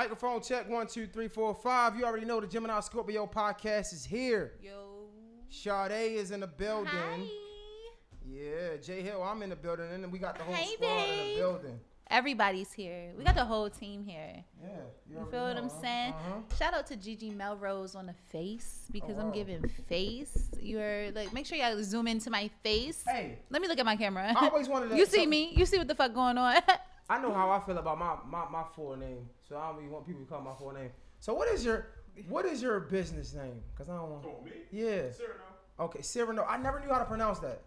Microphone check one, two, three, four, five. You already know the Gemini Scorpio podcast is here. Yo. Sade is in the building. Hi. Yeah, Jay Hill, I'm in the building, and then we got the whole Hey, squad in the building. Everybody's here. We got the whole team here. Yeah, You already feel what know, I'm huh? saying? Uh-huh. Shout out to Gigi Melrose on the face because Oh, I'm wow. giving face. You're like, make sure y'all zoom into my face. Hey, Let me look at my camera. I always wanted to. you see me? You see what the fuck going on? I know how I feel about my, my, my full name, so I don't really want people to call my full name. So what is your what is your business name? Cause I don't want. Oh, me? Yeah. Cyrano. Okay, Cyrano. I never knew how to pronounce that.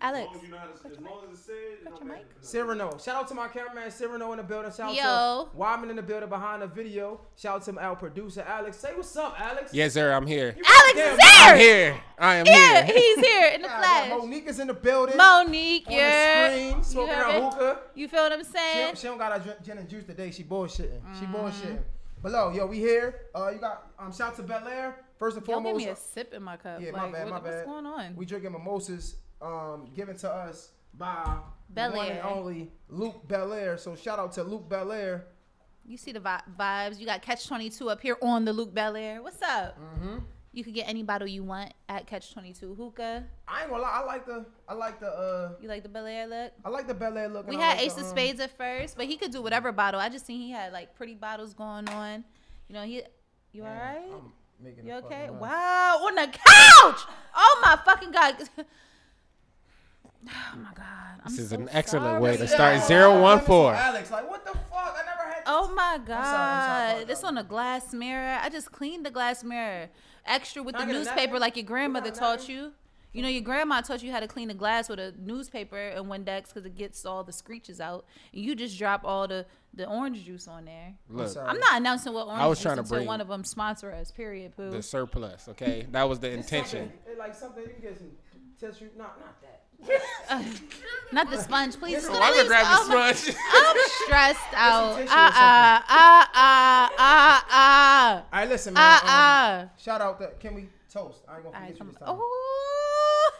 Alex, As long as you know how to, as long as it's said, it don't your matter. mic? Cyrano. Shout out to my cameraman Cyrano in the building. Shout out Yo. to Wyman in the building behind the video. Shout out to our producer Alex. Say what's up, Alex. Yes, sir. I'm here. You Alex goddamn is there! I'm here. I am yeah, here. he's here in the God, flesh. Monique is in the building. Monique, on yeah. the screen, smoking heard her hookah. You feel what I'm saying? don't- she don't got her drink, gin and juice today. She bullshitting. She Mm-hmm. bullshitting. But no, yo, we here. Uh, you got um, shout out to Belaire. First and foremost, Y'all give foremost, me a sip in my cup. yeah, like, my bad, what- my bad. What's going on? we drinking mimosas, um, given to us by Bel the one and only Luc Belaire. So shout out to Luc Belaire. You see the vi- vibes. You got Catch 22 up here on the Luc Belaire. What's up? Mm-hmm. You could get any bottle you want at Catch 22 Hookah. I ain't gonna lie, I like the, I like the, uh, You like the Belair look? I like the Bel Air look. We had like Ace the, of um, Spades at first, but he could do whatever bottle. I just seen he had like pretty bottles going on. You know, he. You man, alright? I'm making You okay? Wow, on the couch! Oh my fucking god! Oh my god! I'm This is so an excellent sorry. way to start I- zero one four. Alex, like what the fuck? I never had. Oh my sorry, I'm sorry, god! It's on a glass mirror. I just cleaned the glass mirror. Extra with Can the newspaper, like your grandmother got taught you. You know, your grandma taught you how to clean the glass with a newspaper and Windex because it gets all the screeches out. And you just drop all the the orange juice on there. Look, sorry. I'm not announcing what orange was juice trying to until bring one of them sponsor us. Period. Poo. the surplus. Okay, that was the It's intention. something- like something you can get some tissue. Not, not that. Not the sponge, please. Listen, It's Why gonna leave- grab the my- sponge? I'm stressed out. tissue or Ah ah ah ah ah ah All right, listen, man. ah um, ah. Shout out that. Can we toast? I ain't gonna All forget right, you this time. Oh.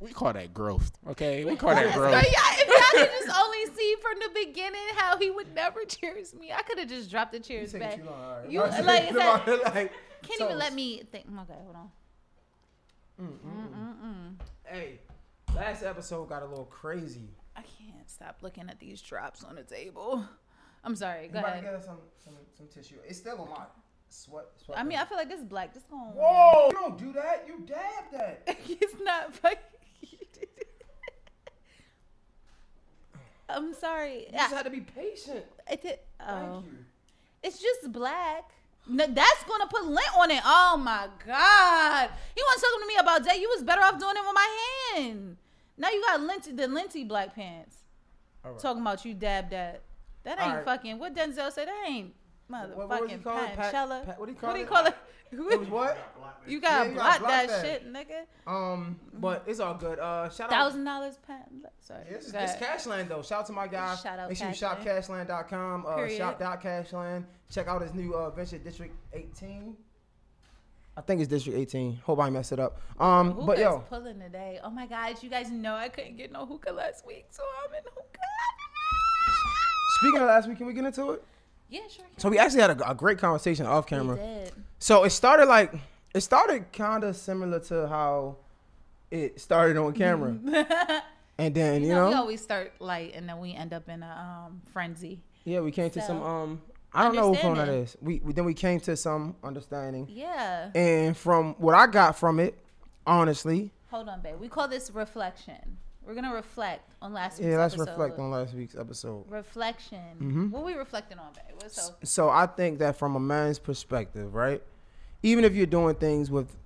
we call that growth. Okay, we call that growth. girl, yeah, if y'all could just only see from the beginning how he would never cheers me, I could have just dropped the cheers taking back. too long. All right. You- All right, like, like, Can't toast. even let me think. Okay, hold on. Mm mm mm. Hey, last episode got a little crazy. I can't stop looking at these drops on the table. I'm sorry. Go ahead. get us some, some, some tissue. It's still on my sweat. sweat I mean, I feel like this is black. Just go on. Whoa! You don't do that. You dab that. it's not fucking. I'm sorry. You just ah. had to be patient. I did- Thank oh. you. It's just black. That's gonna put lint on it. Oh my god! You want to talk to me about that? You was better off doing it with my hand. Now you got linty the linty black pants. Right. Talking about you dab that. That ain't right. fucking. What Denzel said. That ain't What- what was he motherfucking call? Pat- Pat- what do you call what do you call it? It was what? you Yeah, gotta you block, block that, that. shit, nigga. Um, but it's all good. Uh, shout out. Thousand dollars pound. Sorry. It's, Go it's. Cashland though. Shout out to my guy. Shout out Make sure you shop Cashland. cashland.com. Uh, Period. shop.cashland. Check out his new uh, venture, District 18. I think it's District 18. Hope I messed it up. Um, Hookah's but yo, pulling today. Oh my god, you guys know I couldn't get no hookah last week, so I'm in hookah. speaking of last week, can we get into it? Yeah, sure. So we actually had a, a great conversation off camera. So it started like it started kind of similar to how it started on camera, and then you, You know, we always start light and then we end up in a um, frenzy. yeah, we came to some um. I don't know who phone that is. We, we then we came to some understanding, Yeah. and from what I got from it, honestly, Hold on, babe. We call this reflection. We're gonna reflect on last week's episode. yeah, let's episode. reflect on last week's episode. reflection. Mhm. What we reflecting on, babe? What's so? So I think that from a man's perspective, right? Even if you're doing things with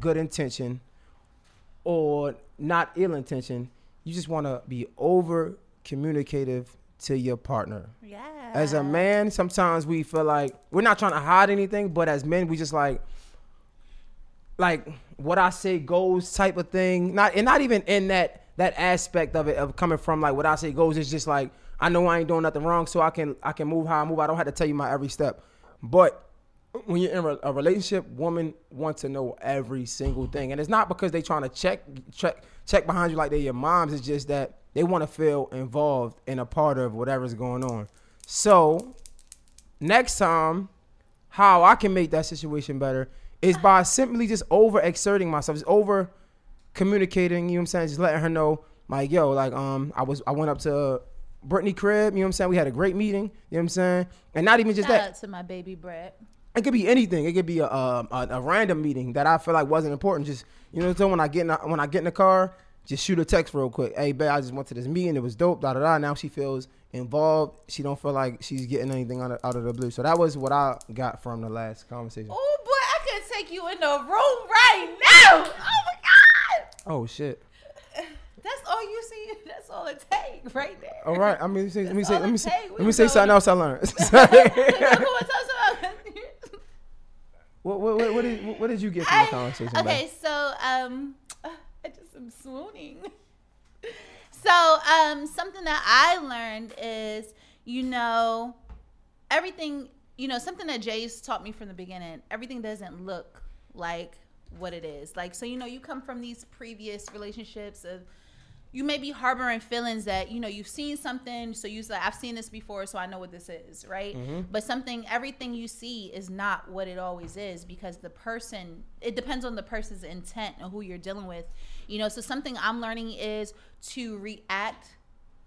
good intention or not ill intention, you just want to be over communicative to your partner. Yeah. As a man, sometimes we feel like we're not trying to hide anything, but as men, we just like like what I say goes type of thing. Not and not even in that that aspect of it of coming from like what I say goes. is just like I know I ain't doing nothing wrong, so I can I can move how I move. I don't have to tell you my every step. But when you're in a- relationship, women want to know every single thing, and it's not because they trying to check check check behind you like they're your moms. It's just that they want to feel involved and a part of whatever's going on. So next time, how I can make that situation better is by simply just over exerting myself, just over communicating. You know what I'm saying? Just letting her know, like, yo, like, um, I was I went up to Brittany crib. You know what I'm saying? We had a great meeting. You know what I'm saying? And not even just Shout that. out to my baby Brett. It could be anything. It could be a, a, a, random meeting that I feel like wasn't important. Just you know, what I'm saying? when I get in when I get in the car, just shoot a text real quick. Hey, babe, I just went to this meeting. It was dope. Da da da. Now she feels involved. She don't feel like she's getting anything out of, out of the blue. So that was what I got from the last conversation. Oh boy, I could take you in the room right now. Oh my god. Oh shit. That's all you see. That's all it takes right there. All right. I mean, let me say, let me say, let me say, let me say something else I learned. Come on, tell us about- what, what, what, what did what did you get from the conversation? okay, so um, I just am swooning. So um, something that I learned is, you know, everything. You know, something that Jay's taught me from the beginning. Everything doesn't look like what it is. Like, so you know, you come from these previous relationships of you may be harboring feelings that you know you've seen something so you say i've seen this before so i know what this is right? Mm-hmm. But something everything you see is not what it always is because the person it depends on the person's intent and who you're dealing with. You know so something i'm learning is to react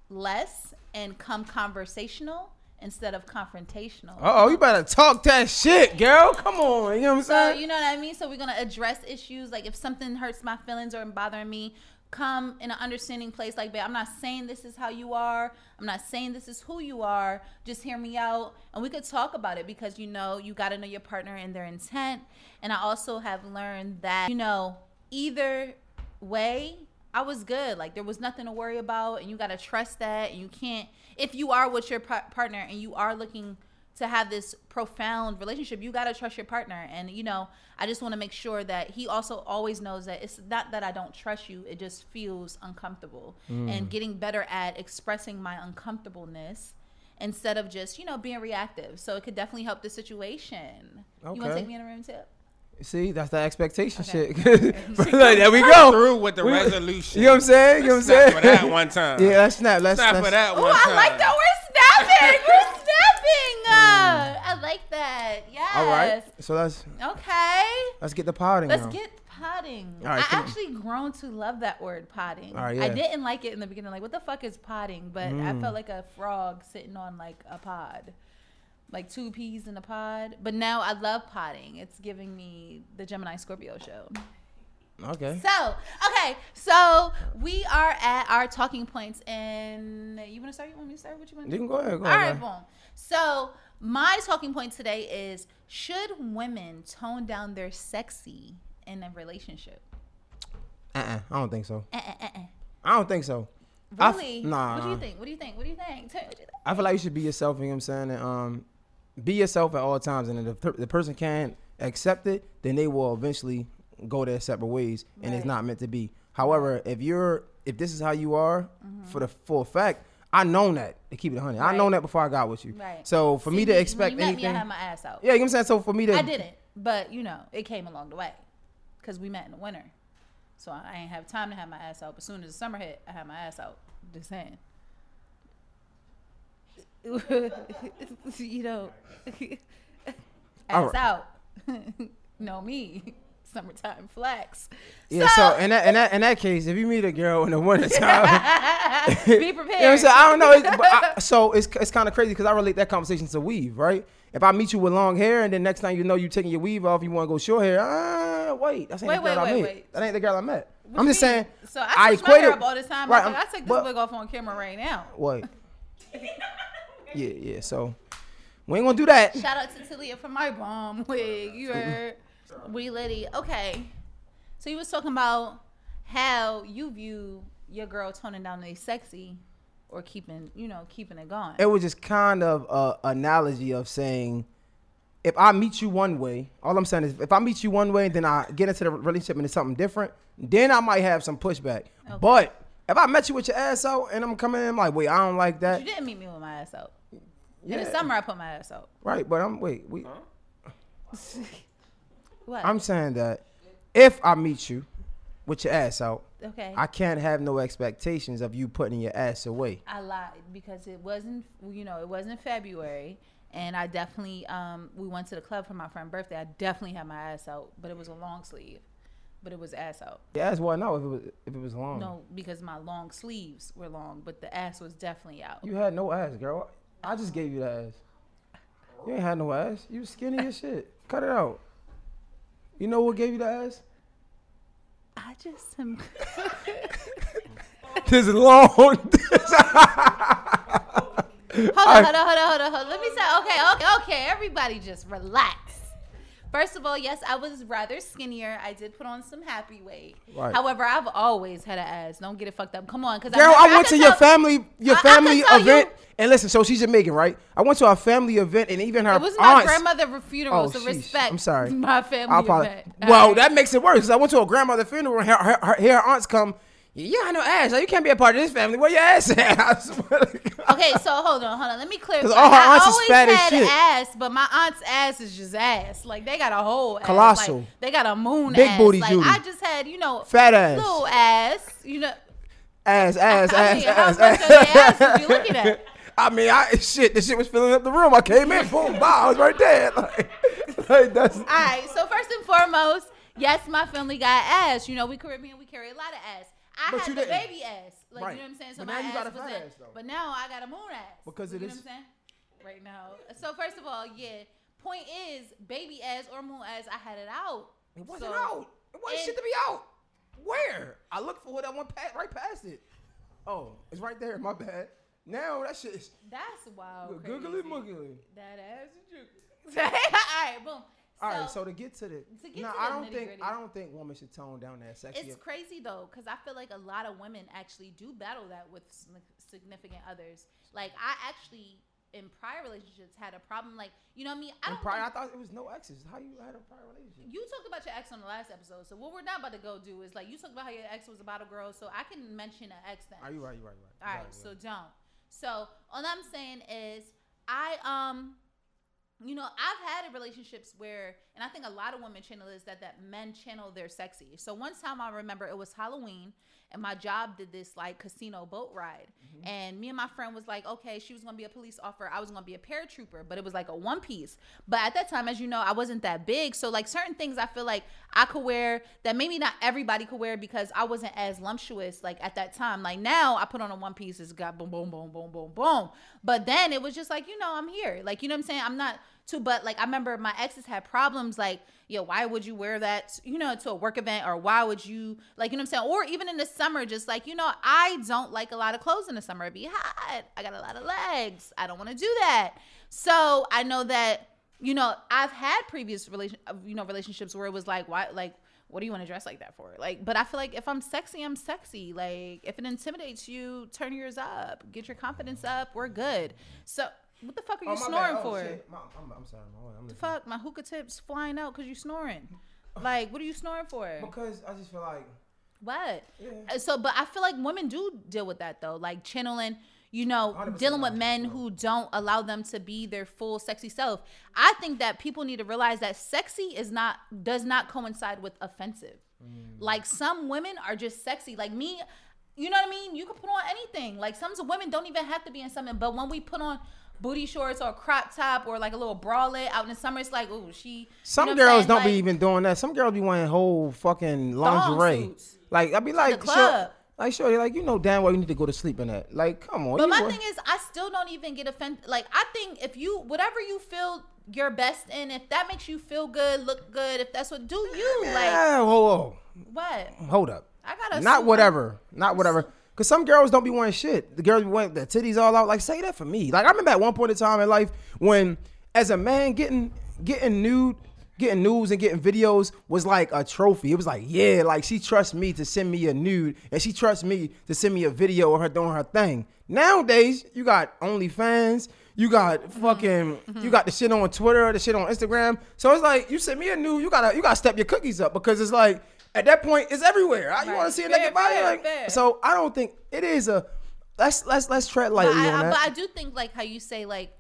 less and come conversational instead of confrontational Oh, you better talk that shit, girl. Come on. You know what I'm so saying? you know what I mean. So we're gonna address issues like if something hurts my feelings or bothering me, come in an understanding place. Like, babe, I'm not saying this is how you are. I'm not saying this is who you are. Just hear me out, and we could talk about it because you know you got to know your partner and their intent. And I also have learned that you know either way. I was good. Like there was nothing to worry about, and you gotta trust that. And you can't, if you are with your partner and you are looking to have this profound relationship, you got to trust your partner. And, you know, I just want to make sure that he also always knows that it's not that I don't trust you, it just feels uncomfortable. Mm. And getting better at expressing my uncomfortableness instead of just, you know, being reactive. So it could definitely help the situation. You want to take me in a room tip? See, that's the expectation Okay. shit. Like, there we go. Through with the We- resolution. You know what I'm saying? You know what I'm saying? for that one time. yeah, let's snap. Let's Snap let's- for that one time. I like that we're snapping. we're snapping. Uh, I like that. Yes. All right. So let's Okay. let's get the potting. Let's now. get potting. All right, I come on. actually grown to love that word potting. All right, I didn't like it in the beginning. Like, what the fuck is potting? But I Mm. felt like a frog sitting on like a pod, like two peas in a pod. But now I love potting. It's giving me the Gemini Scorpio show. okay. So, okay, so we are at our talking points, and you want to start? You want me to start? What you want? You can go ahead. Go All ahead. right, boom. So my talking point today is: Should women tone down their sexy in a relationship? Uh-uh, I don't think so. Uh, uh, eh, eh. I don't think so. I f- Really? nah. What do you think? What do you think? What do you think? Tell me what you think. I feel like you should be yourself. You know what I'm saying? And, um, be yourself at all times. And if the, the person can't accept it, then they will eventually go their separate ways, and it's not meant to be. However, if you're if this is how you are Mm-hmm. for the full fact, I known that to keep it honey. I Right. known that before I got with you. Right. So for See, me to expect anything, me, I had my ass out. yeah, you know what I'm saying. So for me to I didn't, but you know, it came along the way because we met in the winter, so I ain't have time to have my ass out. But as soon as the summer hit, I had my ass out. Just saying. you know, All ass right. out. know me, summertime flex. Yeah, so in that in that in that case, if you meet a girl in the wintertime, be prepared. you know what I'm saying? I don't know. It's, but I, so it's it's kind of crazy because I relate that conversation to weave, right? If I meet you with long hair and then next time you know you taking your weave off, you want to go short hair. Ah, wait, that's ain't Wait, the girl wait, I wait, met. wait. That ain't the girl I met. What I'm just mean? saying. So I, switch my equated- hair up all the time. Right, I, like, I'm- take this but- wig off on camera right now. What? Yeah, yeah. So we ain't gonna do that. Shout out to Talia for my bomb wig. You heard? We lady. Okay. So you was talking about how you view your girl toning down they sexy or keeping you know keeping it going. It was just kind of a analogy of saying, if I meet you one way, all I'm saying is if I meet you one way, and then I get into the relationship and it's something different, then I might have some pushback. But if I met you with your ass out and I'm coming in like, wait, I don't like that. you didn't meet me with my ass out. In the summer, I put my ass out. Right, but I'm wait, we What? I'm saying that if I meet you with your ass out, okay. I can't have no expectations of you putting your ass away. I lied because it wasn't, you know, it wasn't February, and I definitely, um, we went to the club for my friend's birthday. I definitely had my ass out, but it was a long sleeve, but it was ass out. Your ass wasn't out if it was if it was long. No, because my long sleeves were long, but the ass was definitely out. You had no ass, girl. I just gave you the ass. You ain't had no ass. You was skinny as shit. Cut it out. You know what gave you the ass? I just am. This is long. hold on, hold on, hold on, hold on, hold on. Let me say, okay, okay, okay. Everybody just relax. First of all, yes, I was rather skinnier. I did put on some happy weight. Right. However, I've always had an ass. Don't get it fucked up. Come on, because Girl, I went to your family your I- I family tell you- event. And listen, so she's Jamaican, right? I went to a family event and even her It was my aunts. grandmother funeral, Oh, so sheesh. respect. I'm sorry. My family I apologize. event. Well, Alright. that makes it worse. 'cause I went to a grandmother funeral and her, her, her, her aunts come. Yeah, I know ass. Like, you can't be a part of this family. Where your ass at? I swear to God. Okay, so hold on, hold on. Let me. 'Cause all her I aunts is always fat as had shit. ass, but my aunt's ass is just ass. Like they got a whole ass. Colossal. Like, they got a moon Big ass. booty like, Judy. I just had, you know, Fat ass. little ass. You know, Ass, ass, I ass, mean, how ass, much ass. of the ass was you looking at? I mean, I shit. The shit was filling up the room. I came in, boom, bow, I was right there. Like, like that's. All right. So first and foremost, yes, my family got ass. You know, we Caribbean, we carry a lot of ass. I But had the didn't. baby ass. Like Right. you know what I'm saying. So But my now you ass got a was fat ass, though. But now I got a moon ass. Because you it know what I'm saying. Right now. So first of all, yeah. Point is, baby ass or moon ass, I had it out. It wasn't So- out. It wasn't shit to be out. Where? I looked for it. I went past, right past it. Oh, it's right there. My bad. Now that shit is That's wild. googly moogly. That ass is juicy. all right, boom. All right, so to get to the, to get no, to I don't think. I don't think women should tone down that sexy. It's crazy though, because I feel like a lot of women actually do battle that with significant others. Like I actually, in prior relationships, had a problem. Like you know what I mean? I don't. prior, I thought it was no exes. How you had a prior relationship? you talked about your ex on the last episode, so what we're not about to go do is like you talked about how your ex was about a girl, so I can mention an ex then. Are you right? You right? You right. All right, so don't. So all I'm saying is, I um, you know, I've had relationships where, and I think a lot of women channel is that that men channel their sexy. So one time I remember it was Halloween, and my job did this like casino boat ride, mm-hmm. and me and my friend was like, okay, she was gonna be a police officer, I was gonna be a paratrooper, but it was like a one piece. But at that time, as you know, I wasn't that big, so like certain things I feel like I could wear that maybe not everybody could wear because I wasn't as lumptuous like at that time. Like now, I put on a one piece, it's got boom, boom, boom, boom, boom, boom. But then it was just like, you know, I'm here. Like, you know what I'm saying? I'm not too, but like I remember my exes had problems like, yo, why would you wear that, you know, to a work event or why would you, like, you know what I'm saying? Or even in the summer, just like, you know, I don't like a lot of clothes in the summer. It'd be hot. I got a lot of legs. I don't want to do that. So I know that, you know, I've had previous relation, uh, you know, relationships where it was like, why, like, what do you want to dress like that for? Like, but I feel like if I'm sexy, I'm sexy. Like, if it intimidates you, turn yours up, get your confidence up. We're good. So, what the fuck are you snoring for? I'm, I'm sorry. I'm, I'm The fuck, my hookah tips flying out because you snoring. Like, what are you snoring for? Because I just feel like What? Yeah. Uh, So, but I feel like women do deal with that though, like channeling, you know, dealing with men who don't allow them to be their full sexy self. I think that people need to realize that sexy is not does not coincide with offensive. Mm. Like some women are just sexy. Like me, you know what I mean? You can put on anything. Like some women don't even have to be in something, but when we put on booty shorts or a crop top or like a little bralette out in the summer, it's like, oh, she. some you know girls don't be even doing that. Some girls be wearing whole fucking lingerie. suits. Like I'd be like, the sure, club. like sure, like you know damn well you need to go to sleep in that. Like come on. But my thing is, I still don't even get offended. Like, I think if you, whatever you feel your best in, if that makes you feel good, look good, if that's what do you like, yeah, whoa, what? hold up. I gotta Not whatever, not whatever. Cause some girls don't be wearing shit. The girls be wearing their titties all out. Like say that for me. Like I remember at one point in time in life when, as a man, getting getting nude getting news and getting videos was like a trophy. It was like, yeah, like she trusts me to send me a nude and she trusts me to send me a video of her doing her thing. Nowadays, you got OnlyFans, you got mm-hmm. fucking, mm-hmm. you got the shit on Twitter, the shit on Instagram. So it's like you send me a nude, you gotta you gotta step your cookies up because it's like at that point it's everywhere. You want to see a Fair, naked body? fair, like- fair. So I don't think it is a. Let's let's let's tread But lightly I, on that. but I do think like how you say like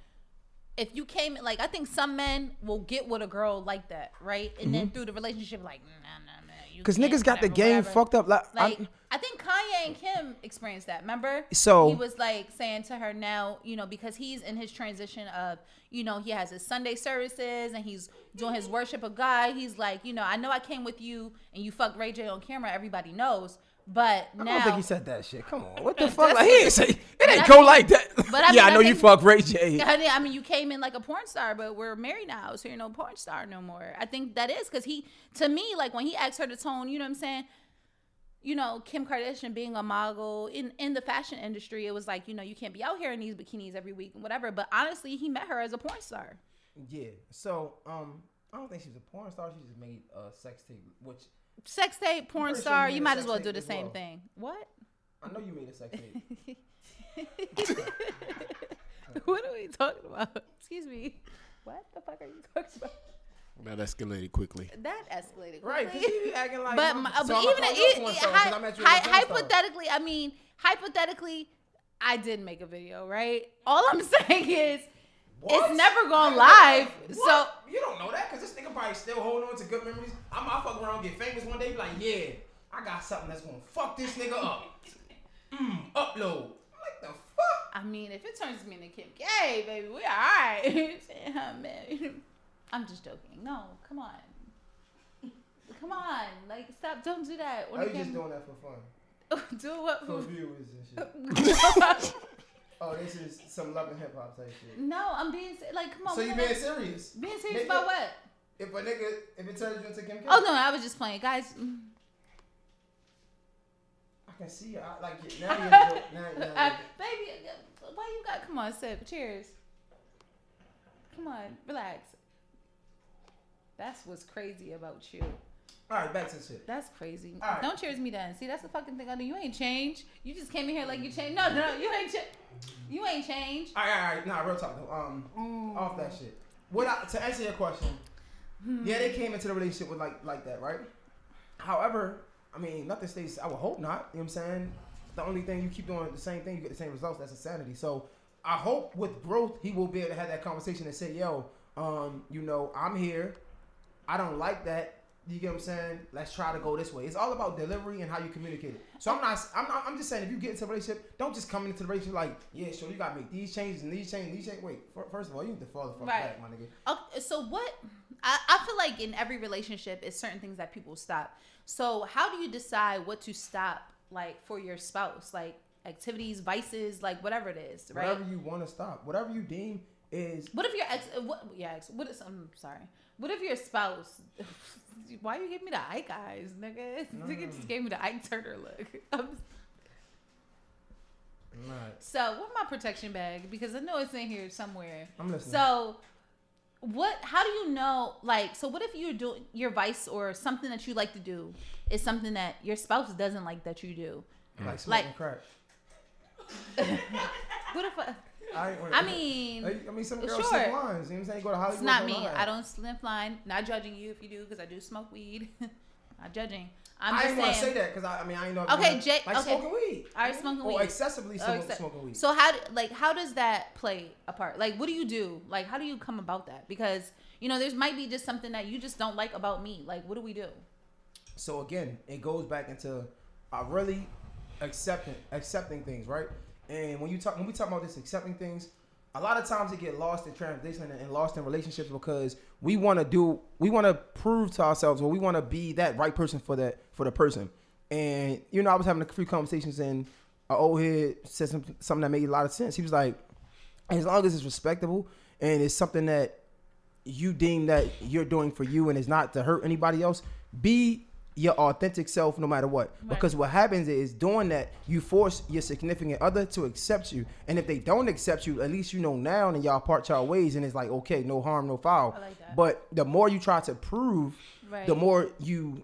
if you came like I think some men will get with a girl like that, right? And then through the relationship, like nah, nah, nah. Because Mm-hmm. niggas got the game whatever. fucked up. Like, Like I think Kanye and Kim experienced that. Remember? So- he was like saying to her now, you know, because he's in his transition of, you know, he has his Sunday services and he's doing his worship of God. He's like, you know, I know I came with you and you fucked Ray J on camera. Everybody knows, but I now don't think he said that shit. Come on, what the fuck? Like, he ain't say it ain't go like that. but I mean, yeah, I I know you think- fuck Ray J. I mean, I mean, you came in like a porn star, but we're married now, so you're no porn star no more. I think that is because he, to me, like when he asked her to tone, you know what I'm saying? You know, Kim Kardashian being a mogul in in the fashion industry, it was like, you know, you can't be out here in these bikinis every week and whatever. But honestly, he met her as a porn star. Yeah. So, um, I don't think she's a porn star. She just made a sex tape, which Sex tape, porn star, you you made a might as well do the same well. thing. What? I know you made a sex tape. what are we talking about? Excuse me. What the fuck are you talking about? That escalated quickly. That escalated. quickly. right? Because she be acting like. but I'm- my, so but I'ma even call you a it, porn it- star 'cause hy- I met you as a hy- porn star. hypothetically, I mean, hypothetically, I did make a video, right? All I'm saying is, What? it's never gone Nigga, live. what? So you don't know that because this nigga probably still holding on to good memories. I might fuck around, and get famous one day, be like, yeah, I got something that's gonna fuck this nigga up. Mm, upload. I'm like the fuck. I mean, if it turns me into Kim K, baby, we all right. Huh, man. I'm just joking. No, come on. Come on, like stop! Don't do that. When Are you just doing that for fun? do what? For For... viewers and shit. Oh, this is some love and hip hop type shit. no, I'm being like, come on. So you being serious? being serious Nigga, about what? If a nigga, if it turns you into Kim K, Oh no, I was just playing, guys. I can see you. I, like now you're now, now, Uh, baby, why you got? Come on, sip. Cheers. Come on, relax. That's what's crazy about you. All right, back to the shit. That's crazy. All right. Don't cheers me then. See, that's the fucking thing I do. You ain't changed. You just came in here like you changed. No, no, no, you ain't changed. You ain't changed. All right, all right, nah, real talk though. Um, off that shit. What I, to answer your question? Yeah, they came into the relationship with like like that, right? However, I mean, nothing stays. I would hope not. You know what I'm saying? The only thing you keep doing the same thing, you get the same results. That's insanity. So I hope with growth, he will be able to have that conversation and say, "Yo, um, you know, I'm here. I don't like that. You get what I'm saying? Let's try to go this way. It's all about delivery and how you communicate it. So I'm not. I'm not. I'm just saying, if you get into a relationship, don't just come into the relationship like, yeah, sure, you gotta make these changes and these changes, these changes. Wait, fir- first of all, you need to fall the fuck Right. back, my nigga. Okay, so what? I, I feel like in every relationship, it's certain things that people stop. So how do you decide what to stop, like for your spouse, like activities, vices, like whatever it is, right? Whatever you want to stop, whatever you deem is. What if your ex? What? Yeah, ex, what is? I'm sorry. What if your spouse? Why you give me the Ike eyes, nigga? Nigga just mm. gave me the Ike Turner look. I'm, Not, so what my protection bag? Because I know it's in here somewhere. I'm listening. So, what? How do you know? Like, so what if you're doing your vice or something that you like to do is something that your spouse doesn't like that you do? like like- crack. What if? I, I, I mean, I mean, some girls sure. slip lines. You know what I'm saying? Go to Hollywood. it's not me. I don't sniff line. Not judging you if you do, because I do smoke weed. not judging. I'm I just didn't want to say that because I, I mean I know. Okay, Jay- Like okay. smoking weed. All right, smoking or weed. excessively Oh, smoking, smoking weed. So how do, like how does that play a part? Like what do you do? Like how do you come about that? Because you know there's might be just something that you just don't like about me. Like what do we do? So again, it goes back into uh, really accepting accepting things, right? And when you talk when we talk about this accepting things, a lot of times it get lost in translation and, lost in relationships because we want to do we want to prove to ourselves or we want to be that right person for that for the person. And you know, I was having a few conversations and an old head said some, something that made a lot of sense. He was like, as long as it's respectable and it's something that you deem that you're doing for you and it's not to hurt anybody else, be your authentic self no matter what. Right. Because what happens is doing that, you force your significant other to accept you. And if they don't accept you, at least you know now and y'all part y'all ways and it's like, okay, no harm, no foul. Like. But the more you try to prove, Right. the more you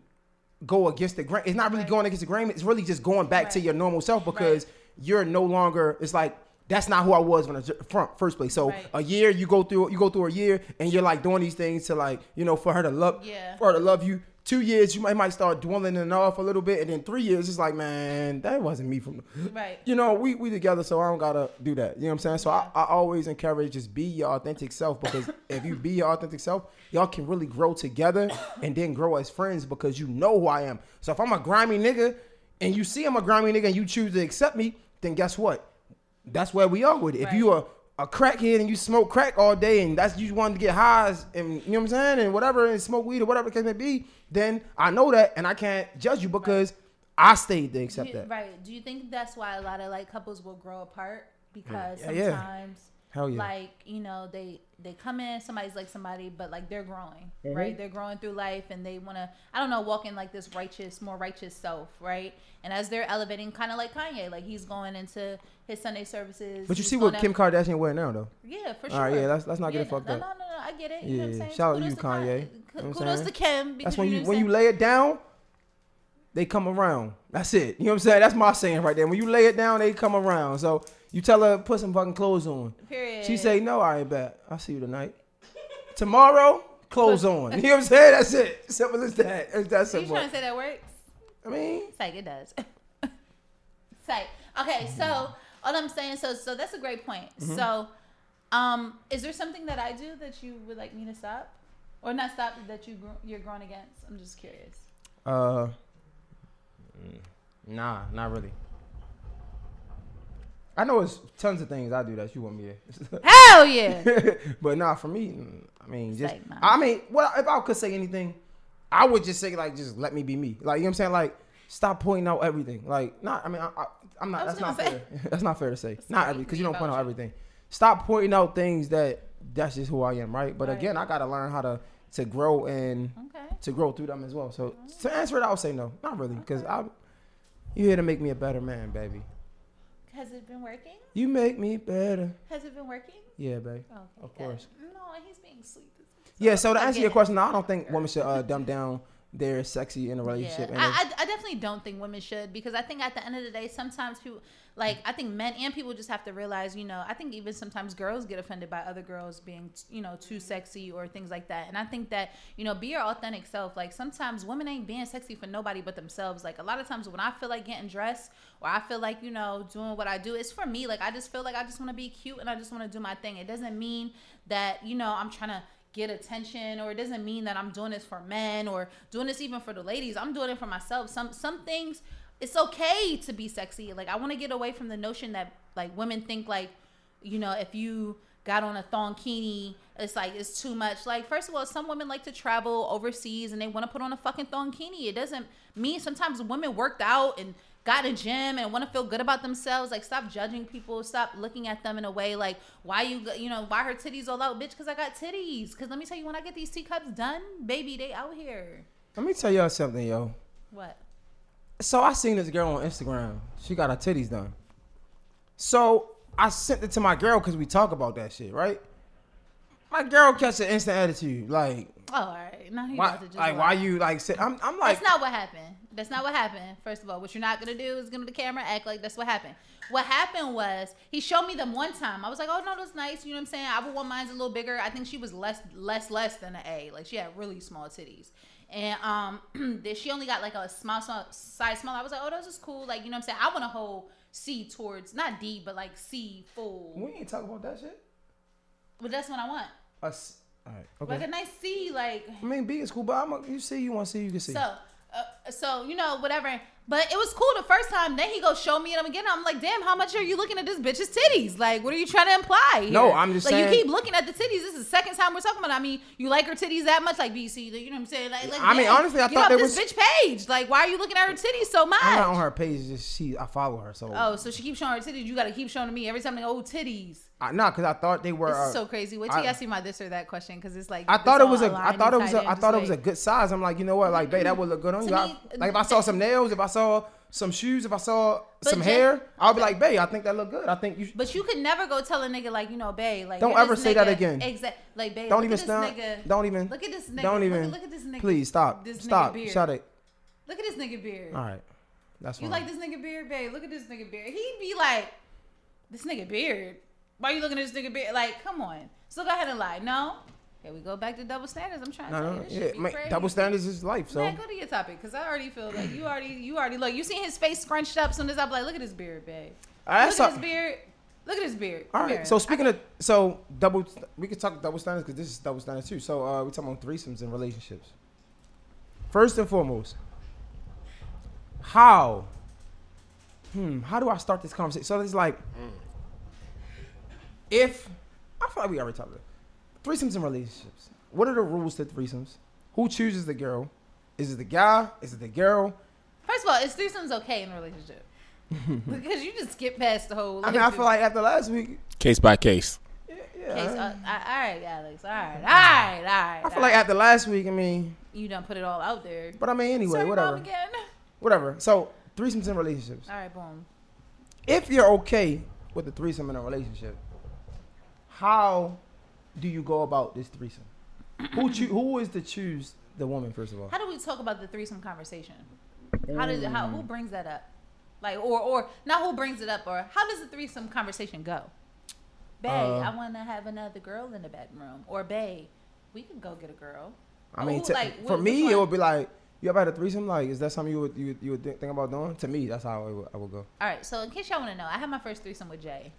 go against the grain. It's not really Right. going against the grain. It's really just going back to your normal self because you're no longer. It's like that's not who I was when I front first place. So Right. a year you go through you go through a year and you're like doing these things to like you know for her to love Yeah. for her to love you. Two years you might might start dwindling it off a little bit, and then three years it's like man that wasn't me from. Right. You know we we together, so I don't gotta do that. You know what I'm saying? So I, I always encourage just be your authentic self because if you be your authentic self, y'all can really grow together and then grow as friends because you know who I am. So if I'm a grimy nigga and you see I'm a grimy nigga and you choose to accept me, then guess what? That's where we are with it. If you are a crackhead and you smoke crack all day and that's you want to get highs and you know what I'm saying and whatever and smoke weed or whatever case may be, then I know that and I can't judge you because I stayed to accept You- that. Right. Do you think that's why a lot of like couples will grow apart? Because Yeah, yeah. Hell yeah. like, you know, they they come in, somebody's like somebody, but like they're growing, Mm-hmm. right? They're growing through life and they wanna I don't know, walk in like this righteous, more righteous self, right? And as they're elevating, kinda like Kanye, like he's going into his Sunday services. But you see what Kim Kardashian wearing now though. Yeah, for sure. right, yeah, let's- let's not get it fucked no, up. No, no, no, I get it. You know what I'm Yeah, saying? shout out to you, to Kanye. You know what I'm Kudos to Kim. That's when you know when you lay it down, they come around. That's it. You know what I'm saying? That's my saying right there. When you lay it down, they come around. So you tell her put some fucking clothes on. Period. She say no, I ain't bad. I'll see you tonight. Tomorrow, clothes on. You know what I'm saying? That's it. Simple as that. It's that Are you trying to say that works? I mean, it's like it does. Psych. Okay, so all I'm saying, so so that's a great point. Mm-hmm. So, um, is there something that I do that you would like me to stop, or not stop that you gr- you're growing against? I'm just curious. uh, nah, not really. I know it's tons of things I do that you want me to. Hell yeah! but nah, for me, mm, I mean, just Say, nah. I mean, well, if I could say anything, I would just say like, just let me be me. Like you know what I'm saying? Like, stop pointing out everything. Like, not. I mean, I, I, I'm not. That's not gonna fair. that's not fair to say. Not every because you don't point out you. everything. Stop pointing out things that that's just who I am, right? But Right. again, I gotta learn how to to grow and Okay. to grow through them as well. So to answer it, I would say no, not really, because I. You here to make me a better man, baby. Has it been working? You make me better. Has it been working? Yeah, babe. Okay. Of good. course. No, he's being sweet. Yeah, so to I answer your question, no, I don't think women should uh, dumb down their sexy in a relationship. Yeah, and I, I, I definitely don't think women should because I think at the end of the day, sometimes people like I think men and people just have to realize, you know, I think even sometimes girls get offended by other girls being, you know, too sexy or things like that. And I think that you know, be your authentic self. Like sometimes women ain't being sexy for nobody but themselves. Like a lot of times when I feel like getting dressed or I feel like you know doing what I do, it's for me. Like I just feel like I just want to be cute and I just want to do my thing. It doesn't mean that you know I'm trying to get attention or it doesn't mean that I'm doing this for men or doing this even for the ladies. I'm doing it for myself. Some some things it's okay to be sexy. Like I want to get away from the notion that like women think like you know if you got on a thonkini it's like it's too much. Like first of all some women like to travel overseas and they want to put on a fucking thonkini. It doesn't mean sometimes women worked out and got a gym and want to feel good about themselves. Like stop judging people. Stop looking at them in a way like why you you know why her titties all out? Bitch because i got titties. Because let me tell you when i get these teacups done baby they out here. Let me tell y'all something, yo. what So I seen this girl on Instagram. She got her titties done. So I sent it to my girl because we talk about that shit, right? My girl catch an instant attitude, like, oh all right now why, about to just like, why you like? Sit, I'm, I'm like, that's not what happened. That's not what happened. First of all, what you're not gonna do is gonna the camera act like that's what happened. What happened was he showed me them one time. I was like, oh no, that's nice. You know what I'm saying? I would want mine's a little bigger. I think she was less, less, less than an A. Like she had really small titties. And um, then she only got like a small, small size small. I was like, oh, this is cool. Like you know what I'm saying? I want to hold C towards not D, but like C full. we ain't talk about that shit. But that's what I want. Us, all right, Like a nice C, like I mean, B is cool, but I'm a, you see, you want to see, you can see. So, uh, so you know, whatever. But it was cool the first time. Then he goes show me them again. I'm like, damn, how much are you looking at this bitch's titties? Like, what are you trying to imply? Here? No, I'm just like saying- you keep looking at the titties. This is the second time we're talking about. it. I mean, you like her titties that much, like BC. You know what I'm saying? Like, like I mean, honestly, I thought there this was- bitch page. Like, why are you looking at her titties so much? I'm not on her page. Just she, I follow her. So Oh, so she keeps showing her titties. You got to keep showing me every time they go, oh titties. I, nah, because I thought they were. Uh, so crazy. Wait till I- you ask me my this or that question because it's like I thought it was a. I thought it was a. I thought it was a good size. I'm like, you know what, like, babe, that would look good on you. I- like if I saw some nails, if I saw some shoes, if I saw some hair, I'll be like, babe, I think that look good. I think you. Should. But you could never go tell a nigga like you know, babe. Like Don't ever say that again. Exact. Like babe. Don't look even stop. Nigga. Don't even. Look at this nigga. Don't Look- even. Look, at this nigga. Please stop. This nigga Stop. beard. Shut it. Look at this nigga beard. All right. That's You like this nigga beard, babe? Look at this nigga beard. He'd be like, this nigga beard. Why you looking at this nigga beard? Like, come on. So go ahead and lie. No. Here we go back to double standards. I'm trying to No, tell no, you this yeah, be man, crazy. double standards is life. So Man, go to your topic because I already feel like you already, you already look. You seen his face scrunched up. Soon as I'm like, look at his beard, babe. All right, Look so- at his beard. Look at his beard. All Come here. So speaking of so double, we could talk double standards because this is double standards too. So uh, we talking about threesomes and relationships. First and foremost, how? Hmm. How do I start this conversation? So it's like, if I feel like we already talked about it. threesomes and relationships. What are the rules to threesomes? Who chooses the girl? Is it the guy? Is it the girl? First of all, is threesomes okay in a relationship? because you just skip past the whole. I mean, I feel like after last week, Case by case. yeah, yeah. Case, uh, all right, Alex. All right, all right, all right. I feel like after last week, I mean, you done put it all out there. but I mean, anyway, Sorry, whatever. Mom again. whatever. So threesomes in relationships. All right, boom. If you're okay with the threesome in a relationship, how do you go about this threesome? who choo- who is to choose the woman first of all? How do we talk about the threesome conversation? How does it, how who brings that up? Like or or not who brings it up or how does the threesome conversation go? Bay, Uh, I want to have another girl in the bedroom. Or Bay, we can go get a girl. I mean, Who, to- like, for which me, one? it would be like, you ever had a threesome? Like, is that something you would you, would- you would think think about doing? To me, that's how I would, I would go. All right, so in case y'all want to know, I had my first threesome with Jay.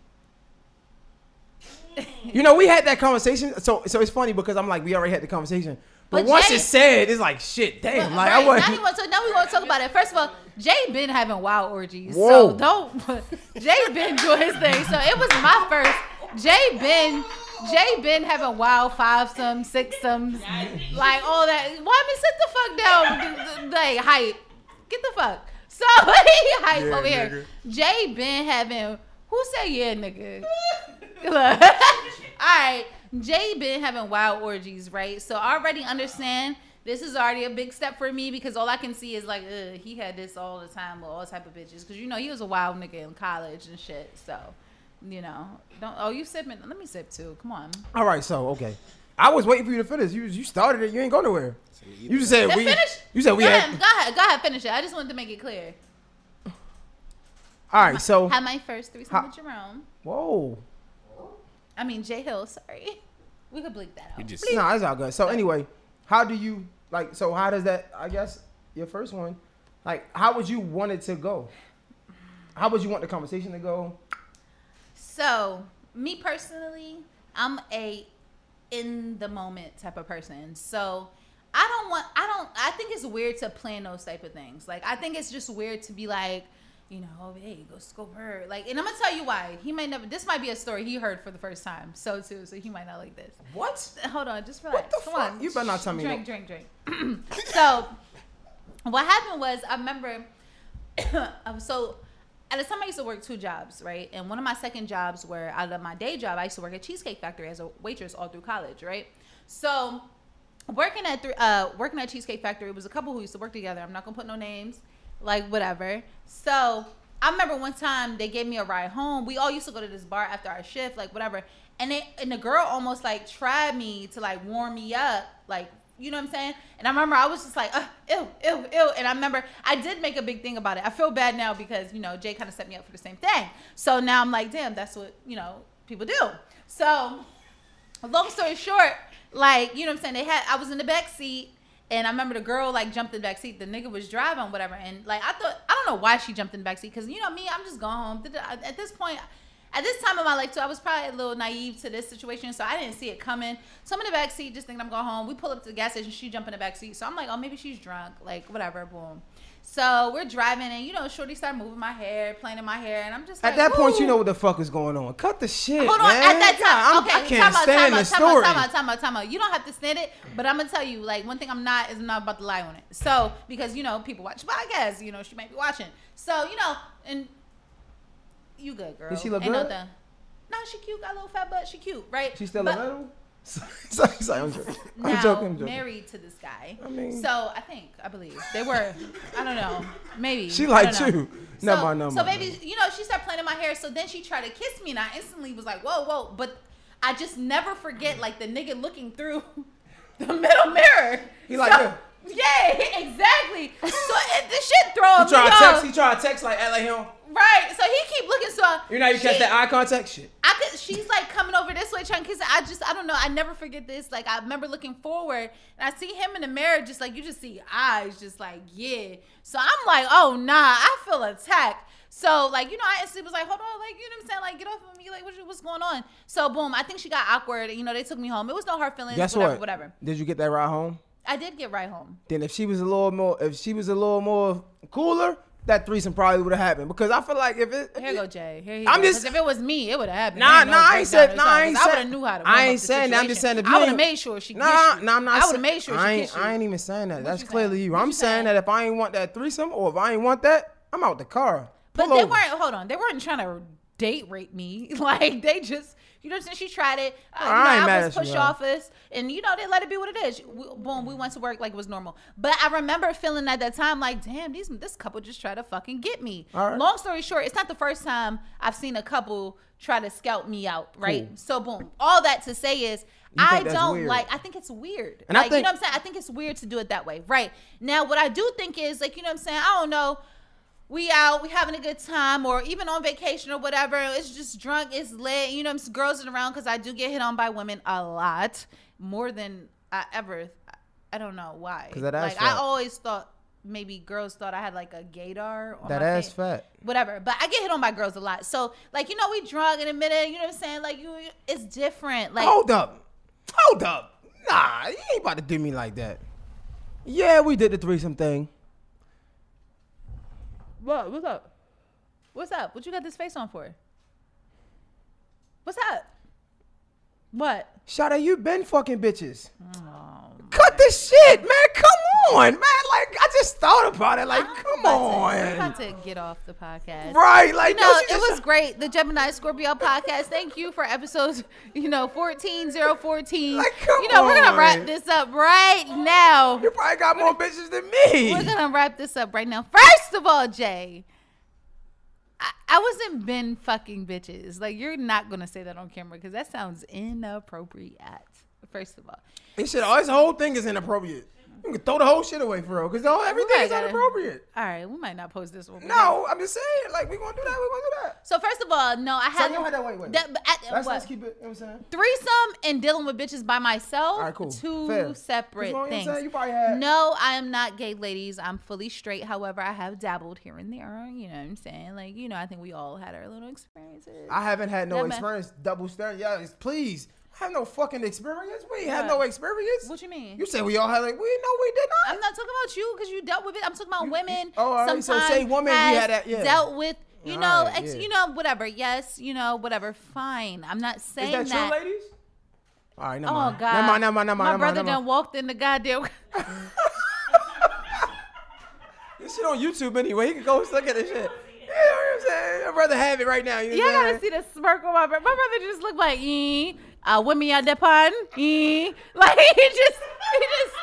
You know, we had that conversation. So so it's funny because I'm like, we already had the conversation. But, But once Jay- it's said, it's like shit. Damn, But- like right, I was. now, you want to, now we want to talk about it. First of all, Jay been having wild orgies, Whoa. so don't. Jay been doing his thing, so it was my first. Jay been, Jay been having wild five some, six some, like all that. Why me sit the fuck down? Like hype, get the fuck. So he hype Yeah, over here. Jay been having. Who say yeah, nigga? Look. all right, Jay been having wild orgies, right? So I already understand this is already a big step for me because all I can see is like, ugh, he had this all the time with all type of bitches. Because you know he was a wild nigga in college and shit. So, you know, don't. Oh, you sipping? Let me sip too. Come on. All right, so okay. I was waiting for you to finish. You you started it. You ain't go nowhere. You just said we. finish. You said we go had. ahead, go ahead, go ahead, finish it. I just wanted to make it clear. All right, so Had my first threesome How- with Jerome. whoa. I mean Jay Hill. Sorry, we could bleep that out. just No, it's all good. So anyway, how do you like? So how does that? I guess your first one, like, how would you want it to go? How would you want the conversation to go? So, me personally, I'm a in the moment type of person. So, I don't want I don't I think it's weird to plan those type of things. Like I think it's just weird to be like, you know, hey, go scope her. Like and I'm to tell you why. He might never this might be a story he heard for the first time. So too, so he might not like this. What? Hold on, just relax. the Come fuck? on. You better not tell me Drink, no- drink, drink. so, what happened was, I remember. so, at the time, I used to work two jobs, right? And one of my second jobs, where I of my day job, I used to work at Cheesecake Factory as a waitress all through college, right? So, working at thr- uh, working at Cheesecake Factory it was a couple who used to work together. I'm not gonna put no names, like whatever. So I remember one time they gave me a ride home. We all used to go to this bar after our shift, like whatever. And they and the girl almost like tried me to like warm me up, like you know what I'm saying? And I remember I was just like, uh, ew, ew, ew. And I remember I did make a big thing about it. I feel bad now because, you know, Jay kind of set me up for the same thing. So now I'm like, damn, that's what, you know, people do. So long story short, like, you know what I'm saying? They had I was in the back seat and I remember the girl like jumped in the back seat. The nigga was driving, whatever. And like I thought I don't know why she jumped in the back seat, because you know me, I'm just going home. At this point, at this time of my life too, I was probably a little naive to this situation, so I didn't see it coming. So I'm in the back seat, just thinking I'm going home. We pull up to the gas station, she jump in the back seat. So I'm like, oh maybe she's drunk, like whatever, boom. So we're driving, and you know, Shorty started moving my hair, playing in my hair, and I'm just like, At that point, you know what the fuck is going on. Cut the shit, Hold on, man. at that time, I'm- okay, I can't time out, stand time the out, time story. out, time out, time out, time out. You don't have to stand it, but I'm gonna tell you, like, one thing I'm not is I'm not about to lie on it. So, because you know, people watch podcasts, you know, she might be watching. So, you know, and you good, girl. Did she look Ain't no good? thing. Nah, she cute. Got a little fat butt. She cute, right? She's still But a little. sorry, sorry, I'm joking. I'm Now joking. I'm joking. married to this guy. I mean- so I think I believe they were. I don't know. Maybe She I like don't know. you. Never so, never so baby, you know, she started playing in my hair. So then she tried to kiss me, and I instantly was like, "Whoa, whoa!" But I just never forget like the nigga looking through the middle mirror. He like, so, yeah. Exactly. So it, this shit throwing He me off. He tried to text like act like him. Right. So he keep looking. So You're not even catch that eye contact shit. I could. She's like coming over this way trying to kiss. I just. I don't know. I never forget this. Like I remember looking forward and I see him in the mirror, just like you just see eyes, just like yeah. So I'm like, oh nah, I feel attacked. So like you know, I instantly was like, hold on, like you know what I'm saying, like get off of me, like what, what's going on? So boom, I think she got awkward. You know, they took me home. It was no hard feelings. Guess whatever, what? Whatever. Did you get that ride home? I did get right home. Then if she was a little more, if she was a little more cooler, that threesome probably would have happened. Because I feel like if it, Here it- go Jay. Here he I'm goes. just- if it was me, it would have happened. Nah, nah, I ain't said- nah, I ain't 'cause I would have knew how to. I ain't saying that, I'm just saying if I you would have made sure she. Nah, nah, I'm not. I would have made sure I she ain't. I ain't even saying that. That's you clearly saying? you. What I'm you saying saying? that if I ain't want that threesome or if I ain't want that, I'm out the car. But Pull they weren't. Hold on, they weren't trying to date rape me. Like they just, you know, what I'm saying she tried it. Uh, you I ain't know, I was at you, push office, and you know they let it be what it is. We, boom, we went to work like it was normal. But I remember feeling at that time like, damn, these this couple just tried to fucking get me. Right. Long story short, it's not the first time I've seen a couple try to scout me out. Right. Cool. So boom, all that to say is. You I don't weird? like. I think it's weird. And I like, you know what I'm saying. I think it's weird to do it that way. Right now, what I do think is like, you know what I'm saying. I don't know we out, we having a good time, or even on vacation or whatever. It's just drunk, it's lit. You know, I'm girls around because I do get hit on by women a lot, more than I ever. I don't know why. 'Cause that ass like I always thought maybe girls thought I had like a gaydar. That ass fat. Whatever, but I get hit on by girls a lot. So like you know, we drunk in a minute. You know what I'm saying? Like you, it's different. Like Hold up. Hold up. Nah, you ain't about to do me like that. Yeah, we did the threesome thing. What? What's up? What's up? What you got this face on for? What's up? What? Shada, you been fucking bitches. Oh, Cut this shit, man. Come on, man. Like, I just thought about it. Like, I'm come about to- on. I'm about to get off the podcast. Right, like, know, it just- was great. The Gemini Scorpio podcast. Thank you for episodes, you know, 14014. Like, come you know, we're gonna wrap this up right now. You probably got more bitches than me. We're gonna wrap this up right now. First of all, Jay, I, I wasn't been fucking bitches. Like you're not gonna say that on camera because that sounds inappropriate. First of all, This shit, oh, this whole thing is inappropriate. You can throw the whole shit away for real, because everything is inappropriate. all right, we might not post this one. No, I'm just saying, like, we're gonna do that, we're gonna do that. So first of all, no, I So had you had that, wait, wait. That, at, Let's, what? let's keep it, you know what I'm saying? threesome and dealing with bitches by myself All right, cool. two Fair. separate You know things? You probably had- no i am not gay ladies i'm fully straight however i have dabbled here and there you know what i'm saying like you know i think we all had our little experiences I haven't had no man. experience double staring. Yeah, please. Have no fucking experience. We had What? no experience. what you mean You said we all had like we no we did not. i'm not talking about you because you dealt with it i'm talking about women oh, all right. So say women, we had that- yeah. dealt with you All know right, ex, yeah. you know whatever yes you know whatever fine i'm not Is saying that true, ladies? All right, never Oh mind. God! Never mind, never mind, never My mind, never brother done walked in the goddamn. This shit on YouTube anyway. He can go look at this shit. You know what I'm saying? I'd rather have it right now. You know Yeah, I gotta see the smirk on my brother. My brother just looked like, ee, uh, with me at the ee. Like he just, he just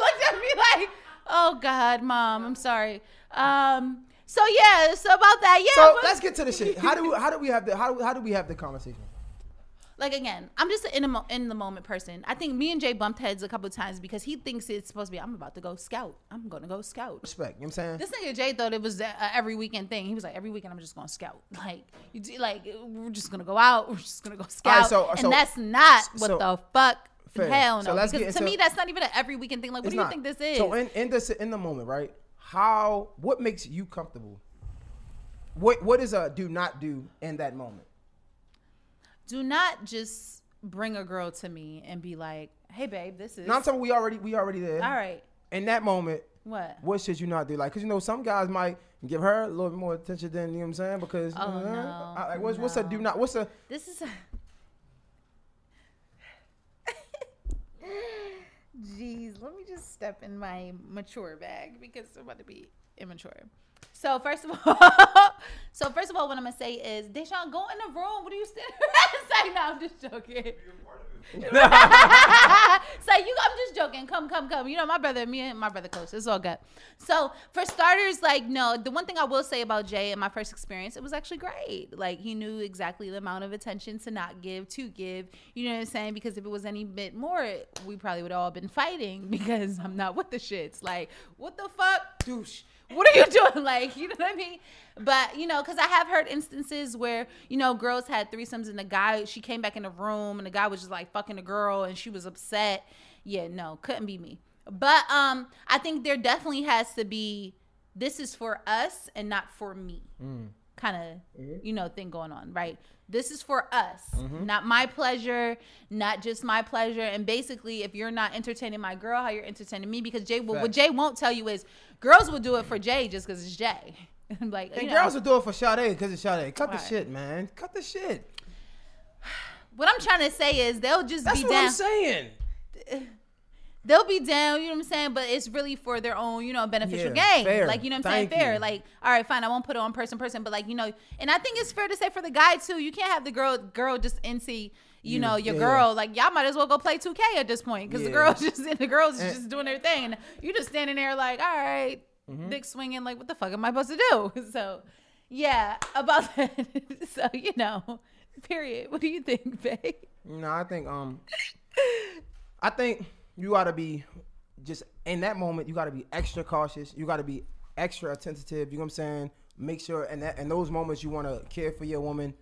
looked at me like, oh God, mom, I'm sorry. Um, so yeah, so about that, yeah. So let's get to the shit. How do how do we have the how do, how do we have the conversation? Like again, I'm just an in, mo- in the moment person. I think me and Jay bumped heads a couple times because he thinks it's supposed to be. I'm about to go scout. I'm gonna go scout. Respect. You know what I'm saying? This nigga Jay thought it was a a every weekend thing. He was like, every weekend I'm just gonna scout. Like, you do, like we're just gonna go out. We're just gonna go scout. so- and so- that's not what so- the fuck. Fair. Hell no. because get to me, that's not even an every weekend thing. Like, what do you not. think this is? So in in this in the moment, right? How what makes you comfortable? What what is a do not do in that moment? Do not just bring a girl to me and be like, hey babe, this is No, I'm talking we already we already there. all right. In that moment, What? what should you not do? Like, cause you know some guys might give her a little bit more attention than you know what I'm saying. Because Oh, know, no, I- like what's what's a do not? What's a This is a. Jeez, let me just step in my mature bag because I'm about to be immature. So first of all, so first of all, what I'm gonna say is, Deshaun, go in the room. What are you standing around? Say no, I'm just joking. Say you, I'm just joking. Come, come, come. You know my brother, me and my brother close. It's all good. So for starters, like no, the one thing I will say about Jay in my first experience, it was actually great. Like he knew exactly the amount of attention to not give, to give. You know what I'm saying? Because if it was any bit more, we probably would all been fighting because I'm not with the shits. Like what the fuck, douche what are you doing? Like, you know what I mean? But, you know, because I have heard instances where, you know, girls had threesomes and the guy, she came back in the room and the guy was just like fucking the girl and she was upset. Yeah, no, couldn't be me. But um, I think there definitely has to be this is for us and not for me kind of, you know, thing going on, right? This is for us, mm-hmm. not my pleasure, not just my pleasure. And basically, if you're not entertaining my girl, how you're entertaining me, because Jay, will, what Jay won't tell you is girls will do it for Jay just because it's Jay. like, And you know, girls will do it for Sade because it's Sade. Cut the Right. shit, man. Cut the shit. what I'm trying to say is they'll just That's be what down. I'm saying. They'll be down, you know what I'm saying? But it's really for their own, you know, beneficial Yeah, gain. fair. Like, you know what I'm Thank saying? Fair. you. Like, all right, fine, I won't put it on person person, but like, you know, and I think it's fair to say for the guy too, you can't have the girl girl just into you know, your yeah. girl. Like y'all might as well go play 2K at this point because the Yeah. girls just the girls And- just doing their thing. And you just standing there like, all right, Mm-hmm. dick swinging. Like, what the fuck am I supposed to do? So, yeah, about that. so you know, period. What do you think, babe? No, I think um, I think you gotta be just in that moment. You gotta be extra cautious. You gotta be extra attentive. You know what I'm saying? Make sure and that in those moments you want to care for your woman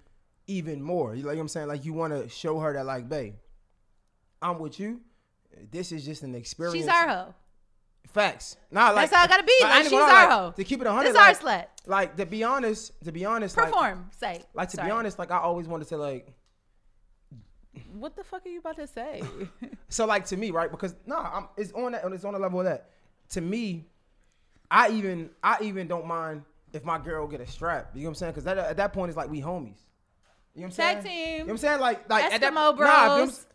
even more. You like what I'm saying? Like you want to show her that like, babe, I'm with you. This is just an experience. She's our hoe. Facts. Nah, like That's how it gotta be. I Like, ain't she's our like, hoe. To keep it 100, This our like, slut. like to be honest, to be honest, like, Perform. Say. like to Sorry. be honest, like I always wanted to like What the fuck are you about to say? So like to me, right? Because no, I'm it's on that it's on the level of that. To me, I even I even don't mind if my girl get a strap. You know what I'm saying? Because that, at that point it's like we homies. You know what I'm Tag saying? team. You know what I'm saying? Like like at that Eskimo nah, you know bros.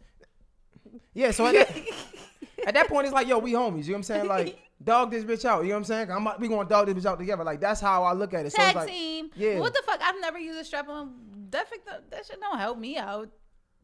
yeah. So at that, at that point it's like yo, we homies. You know what I'm saying? Like dog this bitch out. You know what I'm saying? I'm we gonna dog this bitch out together. Like that's how I look at it. So Tag it's like, team. Yeah. What the fuck? I've never used a strap on. That, that shit don't help me out.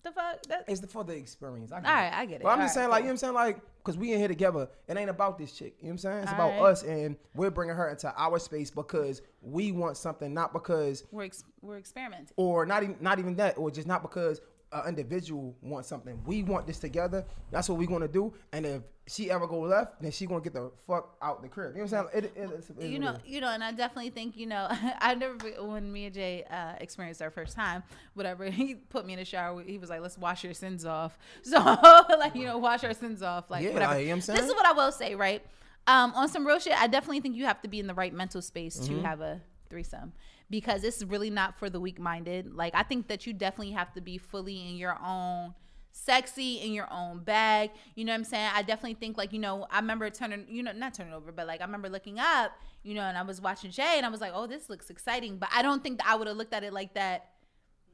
The fuck? That, It's the, for the experience. I get All it. I get it. But I'm All just right, saying, like, you know what I'm saying? Like, because we in here together. It ain't about this chick. You know what I'm saying? It's All about right. us, and we're bringing her into our space because we want something, not because, we're ex- we're experimenting. or not even, not even that, or just not because an individual wants something. We want this together. That's what we're gonna do. And if she ever go left, then she gonna get the fuck out the crib. You know what I'm saying? It, it, it's, it's you know, is. you know, and I definitely think, you know, I never when me and Jay uh, experienced our first time, whatever. He put me in the shower. He was like, "Let's wash your sins off." So, like, you know, wash our sins off, like Yeah, whatever. you know what I'm saying? This is what I will say, right? Um, on some real shit, I definitely think you have to be in the right mental space Mm-hmm. to have a threesome because it's really not for the weak-minded. Like, I think that you definitely have to be fully in your own sexy in your own bag. You know what I'm saying? I definitely think like, you know, I remember turning, you know, not turning over, but like I remember looking up, you know, and I was watching Jay and I was like, "Oh, this looks exciting." But I don't think that I would have looked at it like that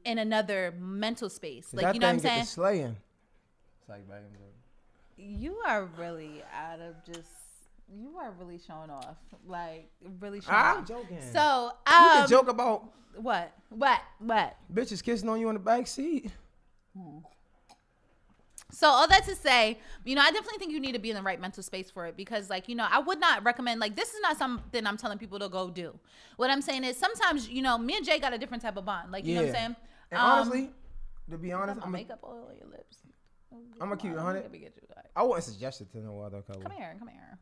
in another mental space. Like, that you know what I'm saying? slaying. It's like back in the- You are really out of just you are really showing off. Like really showing off. I'm off. joking. So, you um can joke about what? What? What? bitches kissing on you in the back seat. So all that to say, you know, I definitely think you need to be in the right mental space for it because, like, you know, I would not recommend like this is not something I'm telling people to go do. What I'm saying is sometimes, you know, me and Jay got a different type of bond. Like, you know what I'm saying? And Um, honestly, to be honest, I'm a, makeup all on your lips. I'ma keep it 100. Let me get you right. I wouldn't suggest it to no other color. Come here, come here.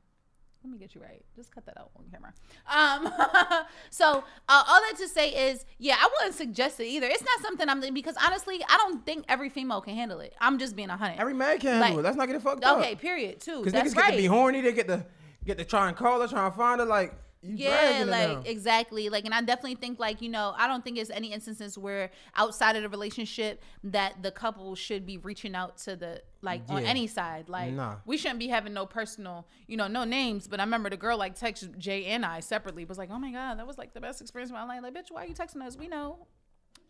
Let me get you right. Just cut that out on camera. Um, so uh, all that to say is, yeah, I wouldn't suggest it either. It's not something I'm doing because honestly, I don't think every female can handle it. I'm just being a hundred. Every man can Like- handle it. Let's not get it fucked up. okay, period. Too. Because That's niggas right. get to be horny. They get to get to try and call her, try and find her. Like you yeah, like exactly. Like, and I definitely think, like, you know, I don't think it's any instances where outside of the relationship that the couple should be reaching out to the like on any side. Like, Nah. we shouldn't be having no personal, you know, no names. But I remember the girl like texted Jay and I separately was like, oh my god, that was like the best experience of my life. Like, bitch, why are you texting us? We know,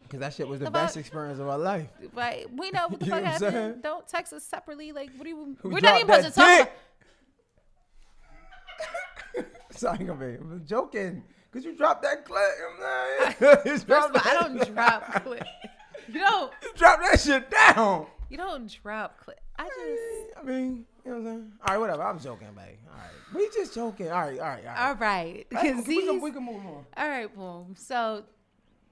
Because that shit was the The best fuck? experience of our life. right? We know what the fuck know what I'm saying? happened. Don't text us separately. Like, what do you? Who we're not even supposed to that dick? Sorry, I'm joking. Cause you dropped that clip. You know what I'm saying? First of all, I don't drop clip. You don't. You drop that shit down. You don't drop clip. I just. I mean, you know what I'm saying? All right, whatever. I'm joking, babe. All right. We just joking. All right, all right, all right. All right. Hey, Because we, can, we can move on. All right, boom. So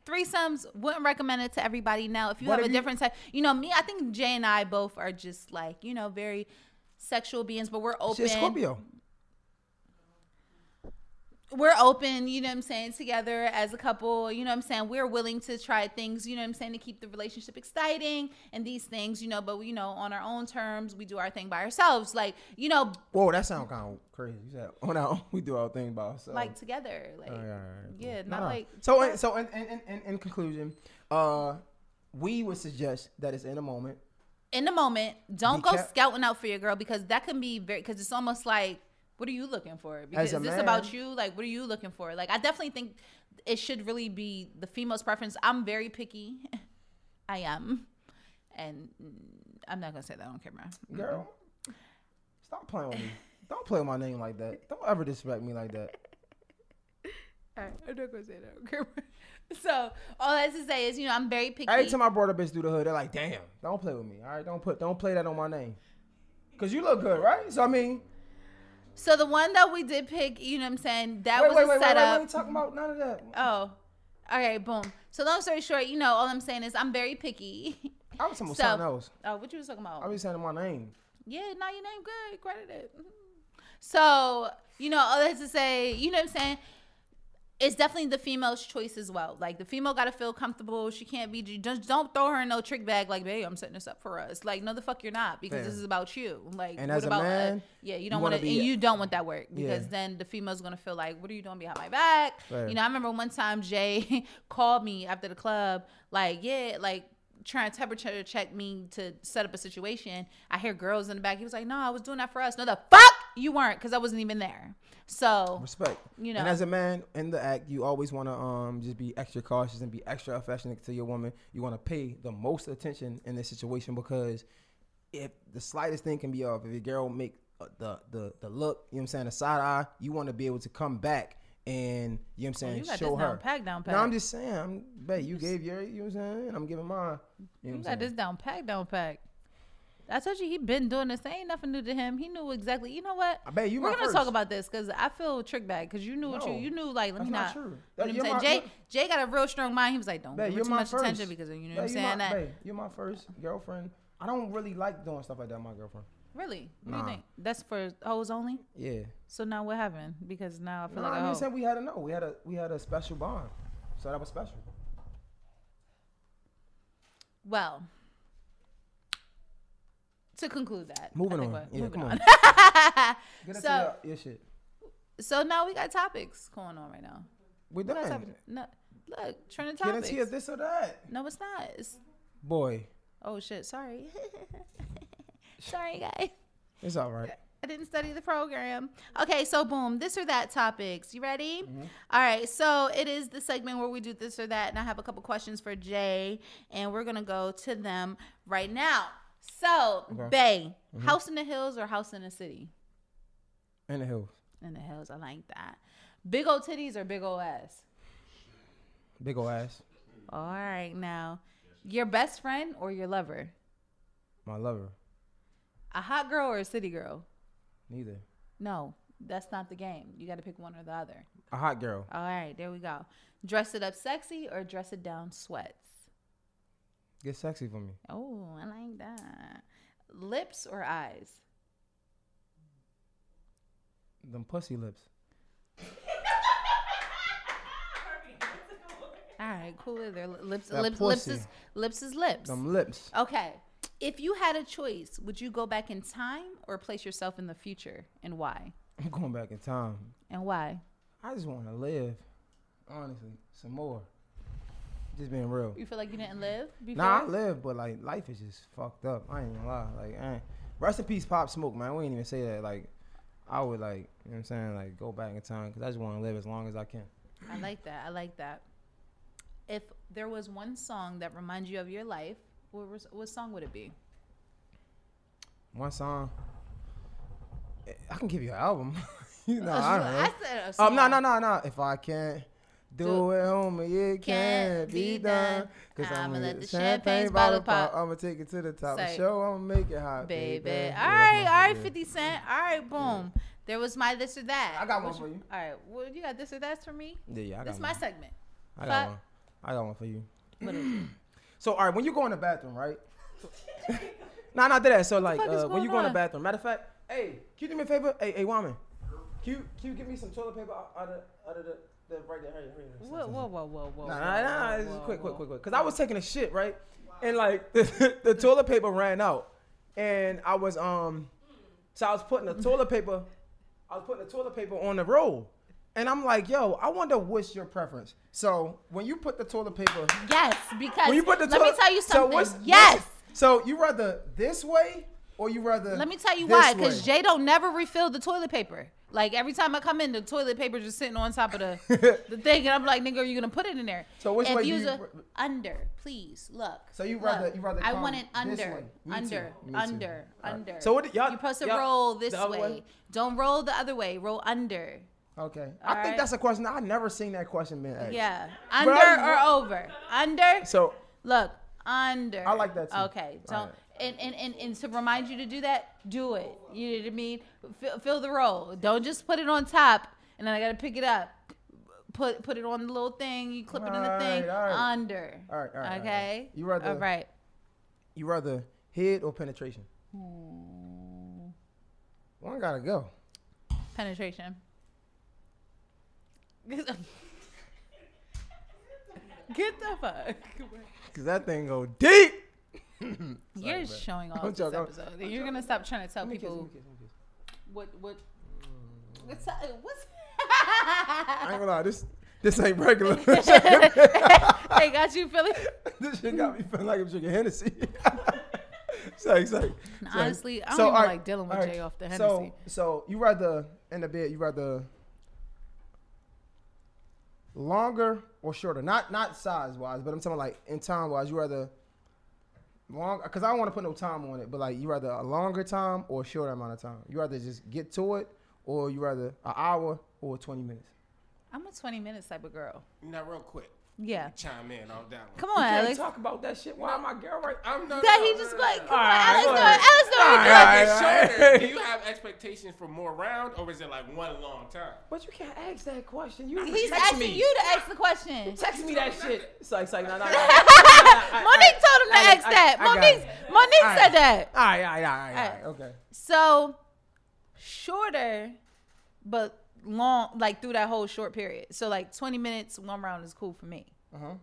threesomes wouldn't recommend it to everybody. Now, if you What have a different type, you know, me, I think Jay and I both are just like, you know, very sexual beings, but we're open. Shit, Scorpio. We're open, you know what I'm saying, together as a couple, you know what I'm saying? We're willing to try things, you know what I'm saying, to keep the relationship exciting and these things, you know, but you know, on our own terms, we do our thing by ourselves. Like, you know, Whoa, that sounds kind of crazy. You said, oh no, we do our thing by ourselves. like together. Like All right, all right, yeah, cool. not Nah, like So, in, so in, in, in, in conclusion, uh, we would suggest that it's in a moment. in the moment, don't Be go scouting out for your girl because that can be very because it's almost like what are you looking for? Because is this about you? Like what are you looking for? Like I definitely think it should really be the female's preference. I'm very picky. I am. And mm, I'm not gonna say that on camera. Girl, stop playing with me. Don't play with my name like that. Don't ever disrespect me like that. All right, I'm not gonna say that on camera. So all I have to say is, you know, I'm very picky. Every time I brought a bitch through the hood, they're like, "Damn, don't play with me. All right, don't put, don't play that on my name." Cause you look good, right? So I mean, so the one that we did pick, you know what I'm saying, that wait, was wait, a wait, wait, wait, setup. we talking about none of that. Oh, okay, boom. So long story short, you know, all I'm saying is I'm very picky. I was talking about So- something else. oh, what you was talking about? I was saying my name. yeah, now your name good, credit it. Mhm. So you know, all that to say, you know what I'm saying. It's definitely the female's choice as well. Like the female got to feel comfortable. She can't be just don't throw her in no trick bag. Like, babe, I'm setting this up for us. Like, no, the fuck you're not because Fair. this is about you. Like, And what about uh, man, yeah, you don't want to, and you don't want that work Yeah. because then the female's gonna feel like, what are you doing behind my back? Fair. You know, I remember one time Jay called me after the club, like, yeah, like trying to temperature check me to set up a situation. I hear girls in the back. He was like, no, I was doing that for us. No, the fuck you weren't because I wasn't even there. So Respect. You know. And as a man in the act, you always want to um just be extra cautious and be extra affectionate to your woman. You want to pay the most attention in this situation because if the slightest thing can be off, if your girl make uh, the the the look, you know what I'm saying, the side eye, you want to be able to come back and you know what I'm saying, you got show this her. down pack, down pack. No, I'm just saying, I'm bet you gave your, you know what I'm saying, I'm giving mine. You know you got I'm this down pack, down pack. I told you he been doing this. Ain't nothing new to him. He knew exactly. You know what? I bet you We're gonna first. talk about this because I feel trick bag because you knew what you you knew like let me not not. true. You know what I'm my- Jay Jay got a real strong mind. He was like, don't Babe, give too much first. attention because you know what I'm saying. my- That babe, you're my first girlfriend. I don't really like doing stuff like that, my girlfriend. really? What do you think? That's for hoes only. Yeah. So now what happened? Because now I feel No, like a saying we had a no. We had a we had a special bond, so that was special. Well, to conclude that. Moving on. Yeah, moving come on. Get So- your, your shit. so now we got topics going on right now. We We done. topics. No, look, trending Get topics. into your this or that. No, it's not. It's Boy, oh shit. Sorry. sorry, guys. it's all right. I didn't study the program. Okay, so boom, this or that topics. You ready? Mm-hmm. All right, so it is the segment where we do this or that, and I have a couple questions for Jay, and we're gonna go to them right now. So, Okay. Bay, mm-hmm. house in the hills or house in the city? In the hills, In the hills, I like that. Big old titties or big old ass? big old ass. All right, now, your best friend or your lover? My lover. A hot girl or a city girl? Neither. No, that's not the game. You got to pick one or the other. A hot girl. All right, there we go. Dress it up sexy or dress it down sweats? Get sexy for me. Oh, I like that. Lips or eyes? Them pussy lips. All right, cool. They're lips, That lips, lips is lips is lips. Them lips. Okay. If you had a choice, would you go back in time or place yourself in the future, and why? I'm going back in time. And why? I just want to live. Honestly, some more. Just being real. You feel like you didn't live before? Nah, I live, but like life is just fucked up. I ain't gonna lie. Like, I ain't. rest in peace, Pop Smoke, man. We ain't even say that. Like, I would like, you know what I'm saying, like go back in time because I just want to live as long as I can. I like that. I like that. If there was one song that reminds you of your life, what, was, what song would it be? One song. I can give you an album. you know, I don't know. I said a song. Um, no, no, no, no. If I can Do it, homie. It can't be done. Cause I'ma I'ma let let the the champagne bottle pop. pop. I'ma take it to the top. Say, Show I'ma make it hot, baby. baby. All right, yeah, that's all right, shit. 50 Cent. All right, boom. There was my this or that. I got one for you. All right, well, you got this or that for me? Yeah, yeah, I got This is my segment. I got one. I got one for you. What is it? So, all right, when you go in the bathroom, right? nah, not that. So, like, uh, when you going go in the bathroom, matter of fact, hey, can you do me a favor? Hey, hey, woman, can you, can you give me some toilet paper out of, out of the, the right there? Hurry, hurry, hurry. Whoa, whoa, whoa, whoa, whoa. Nah, nah, nah, whoa, this is whoa, quick, quick, quick, quick. Cause I was taking a shit, right? And like the, the toilet paper ran out, and I was um, so I was putting the toilet paper, I was putting the toilet paper on the roll, and I'm like, yo, I wonder what's your preference. So when you put the toilet paper, Yes, because when you put the let me tell you so something. what's- yes. what's- so you rather this way or you rather? Let me tell you why. Because? Jay don't never refill the toilet paper. Like every time I come in, the toilet paper just sitting on top of the the thing, and I'm like, nigga, are you gonna put it in there? So which if way you- a- under, please look. So you look. rather- you rather I want it under. Under, too. Me too. under, right. under. So what- y'all- You're supposed to roll this way. way? Don't roll the other way. Roll under. Okay, All I think that's a question I've never seen that question being asked. Yeah, under or over. Under. So Look, under. I like that too. Okay, don't. right. And, and, and, and to remind you to do that, do it. You know what I mean? Fill, fill the role. Don't just put it on top and then I gotta pick it up. Put put it on the little thing. You clip it in the thing. Alright, alright. Under. All right, all right, all right. Okay. You rather- All right. you rather head or penetration? Hmm. One gotta go. Penetration. Get the fuck. Cause that thing go deep. You're showing off I'm this joking. episode. You're gonna stop trying to tell Let me kiss, let people kiss, kiss. what what. Mm. What's? What's I ain't gonna lie, this this ain't regular. hey, got you feeling? this shit got me feeling like I'm drinking Hennessy. say, say. Honestly, I don't So, even alright, like dealing with alright. Jay off the So, Hennessy. so you rather in the bed? You rather longer or shorter? Not not size wise, but I'm talking like in time wise. You rather long? Because I don't want to put no time on it, but like you rather a longer time or a shorter amount of time? You rather just get to it, or you rather an hour or 20 minutes? I'm a 20 minutes type of girl. Now, real quick, Yeah. chime in on that one. Come on, You can't Alex. talk about that shit. Why my girl right? I'm not. That he just like, come on, Alright, Alex, go do it. ahead. Alex, do it. Alright, do it. shorter. Do you have expectations for more round, or is it like one long time? But you can't ask that question. You He's text asking me. you to ask the question. Text me that shit. It's like, it's like, no, no, no. Monique told him to ask that. Monique. Monique said that. All right, all right, all right, all right. Alright. Okay. So shorter, but long, like through that whole short period. So like 20 minutes, one round is cool for me. Uh huh.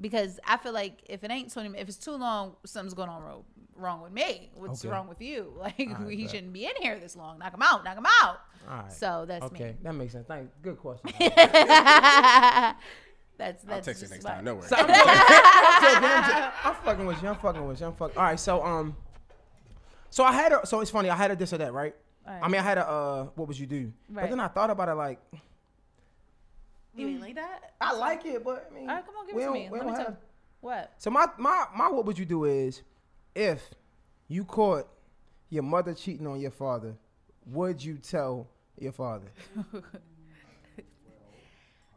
Because I feel like if it ain't 20 if it's too long, something's going on wrong, wrong with me. What's Okay. wrong with you? Like, Alright, he bet. shouldn't be in here this long. Knock him out. Knock him out. All right. So that's okay, me. that makes sense. Thanks. Good question. that's that's I'll text you next my- time. No worries. So I'm, joking, I'm, joking, I'm. I'm fucking with you. I'm fucking with you. I'm fucking. All right. So um, so I had a. So it's funny. I had a this or that, right? Alright. I mean, I had a. uh What would you do? But then I thought about it. Like, You ain't like that? I like it, but I mean, All right, come on, give it to me. we Let don't me have- tell. What? So my my my what would you do is, if you caught your mother cheating on your father, would you tell your father?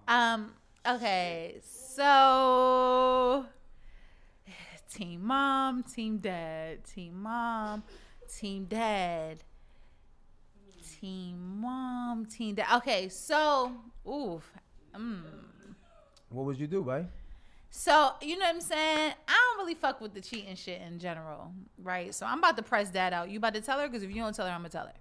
Um. Okay. So, team mom, team dad, team mom, team dad, team mom, team dad. Okay. So, oof. Mm. What would you do, babe? So you know what I'm saying? I don't really fuck with the cheating shit in general, right? So I'm about to press that out. You about to tell her? Because if you don't tell her, I'm gonna tell her.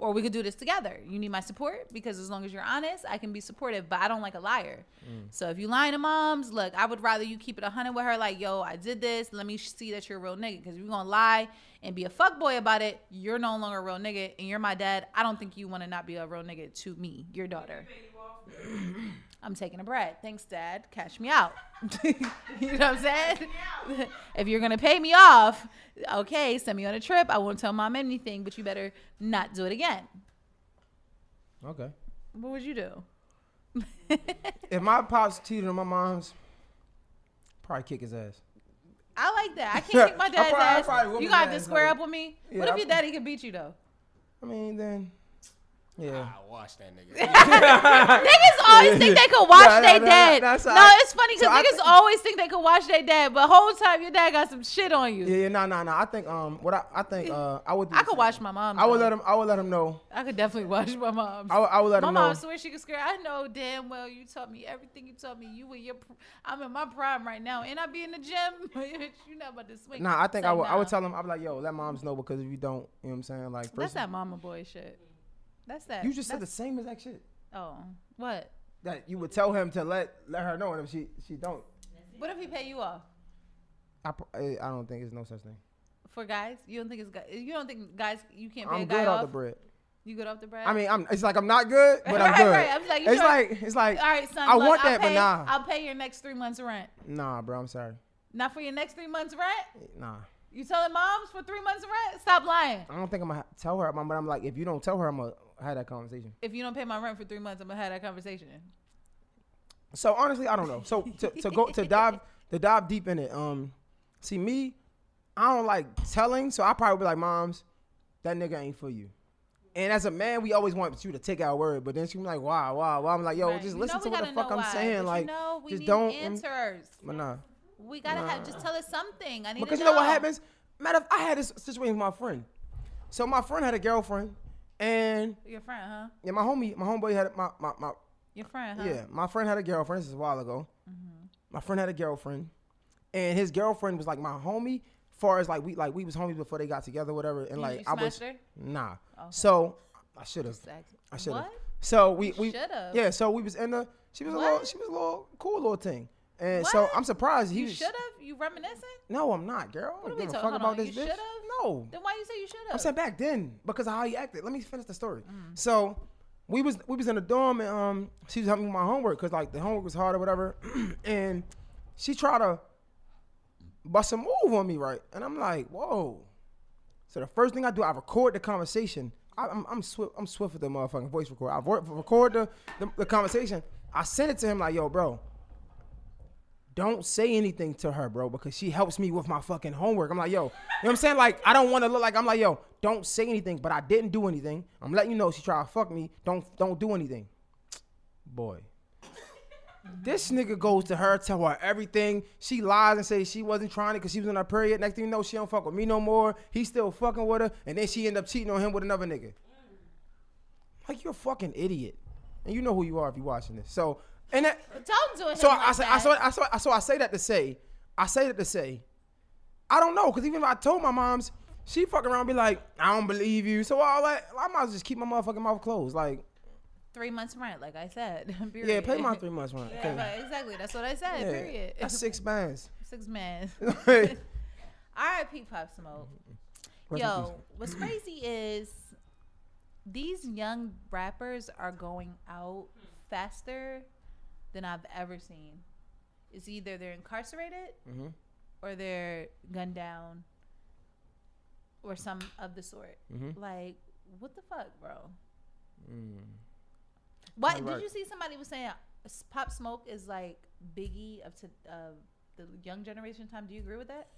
Or we could do this together. You need my support because as long as you're honest, I can be supportive. But I don't like a liar. Mm. So if you lying to moms, look, I would rather you keep it a hundred with her. Like, yo, I did this. Let me see that you're a real nigga. Because if you're gonna lie and be a fuck boy about it, you're no longer a real nigga, and you're my dad. I don't think you want to not be a real nigga to me, your daughter. I'm taking a bread. Thanks, Dad. Cash me out. you know what I'm saying? if you're gonna pay me off, okay, send me on a trip. I won't tell mom anything, but you better not do it again. Okay. What would you do? If my pops cheated on my mom's, probably kick his ass. I like that. I can't kick my I dad's probably- I probably ass. You got to ass, square like- up with me. Yeah, what if I your daddy could beat you though? I mean, then Yeah. I watch that nigga. Niggas always think they could watch Nah, nah, their nah, dad. that's no, how- it's funny so because I niggas think- always think they could watch their dad, but whole time your dad got some shit on you. Yeah, yeah, no, no, no. I think um, what I, I think uh, I would. I could same. watch my mom. I would let him. I would let him know. I could definitely watch my mom. I would, I would let My him know. mom swear she could scare. I know damn well you taught me everything you taught me. You were your. pr- I'm in my prime right now, and I be in the gym. you not about to swing. Nah, I think So I would. I would tell him. I'd be like, yo, let moms know because if you don't, you know what I'm saying? Like, That's first, that mama boy shit. That's that. you just said the same exact shit. Oh, what? That you would tell him to let let her know, and if she she don't, What if he pay you off I pr- I I don't think there's no such thing. for guys? You don't think it's guys? You don't think guys? You can't pay I'm a guy good off. off the bread. You good off the bread? I mean, I'm. It's like I'm not good, but I'm Right, good. right. I'm like, you it's sure- like it's like all right, son. I look, want I'll that, but pay- nah. I'll pay your next three months rent. nah, bro. I'm sorry. Not for your next three months rent. Eh, nah, You telling moms for three months rent? Stop lying. I don't think I'm gonna tell her. But I'm like, if you don't tell her, I'm gonna have that conversation. If you don't pay my rent for three months, I'm gonna have that conversation. So honestly, I don't know. So to, to go to dive to dive deep in it. Um, see me, I don't like telling. So I probably be like, moms, that nigga ain't for you. And as a man, we always want you to take our word, but then she be like, wow, wow, wow. I'm like, yo, Right. just listen to what the fuck I'm why, saying. but Like, you know, we just don't. answers. But nah. We gotta have just tell us something. I need Because you know what happens? Matter of, I had this situation with my friend. So my friend had a girlfriend, and Your friend, huh? yeah, my homie, my homeboy had my my, my Your friend, huh? Yeah, my friend had a girlfriend. This is a while ago. Mm-hmm. My friend had a girlfriend, and his girlfriend was like my homie. Far as like we like we was homies before they got together, whatever. And You- like you I was her? nah. Okay. So I should have. Exactly. I should have. So we we should've. yeah. So we was in the. She was a little. She was a little cool little thing. And so I'm surprised he You should have. You reminiscing? No, I'm not, girl. What are don't we give a talking- fuck about on, this you bitch. No. Then why you say you should have? I'm saying back then because of how he acted. Let me finish the story. Mm. So we was we was in the dorm and um she was helping me with my homework because like the homework was hard or whatever, and she tried to bust a move on me right, and I'm like, whoa. So the first thing I do, I record the conversation. I, I'm I'm swift I'm swift with the motherfucking voice record. I record the, the the conversation. I send it to him like, yo, bro. Don't say anything to her, bro, because she helps me with my fucking homework. I'm like, yo, you know what I'm saying? Like, I don't want to look like I'm like, yo, don't say anything, but I didn't do anything. I'm letting you know she tried to fuck me. Don't don't do anything. Boy. This nigga goes to her, tell her everything. She lies and says she wasn't trying it because she was in her period. Next thing you know, she don't fuck with me no more. He's still fucking with her, and then she end up cheating on him with another nigga. Like you're a fucking idiot, and you know who you are if you're watching this. So, and that, Don't do it. so I, I like say, I that. I saw, I saw, I say that to say, I say that to say, I don't know, cause even if I told my mom's, she fucking around and be like, I don't believe you. So all that, I might as well just keep my motherfucking mouth closed. Like, three months rent, like I said. yeah, pay my three months rent. Yeah, exactly. That's what I said. Yeah, Period. That's six bands. Six. Rest R.I.P. Pop Smoke. Yo, what's crazy is these young rappers are going out faster than I've ever seen. It's either they're incarcerated Mhm. or they're gunned down or some of the sort. Mhm. Like, what the fuck, bro? Mm. What You're did you see somebody was saying Pop Smoke is like Biggie of to, uh, the young generation time? Do you agree with that?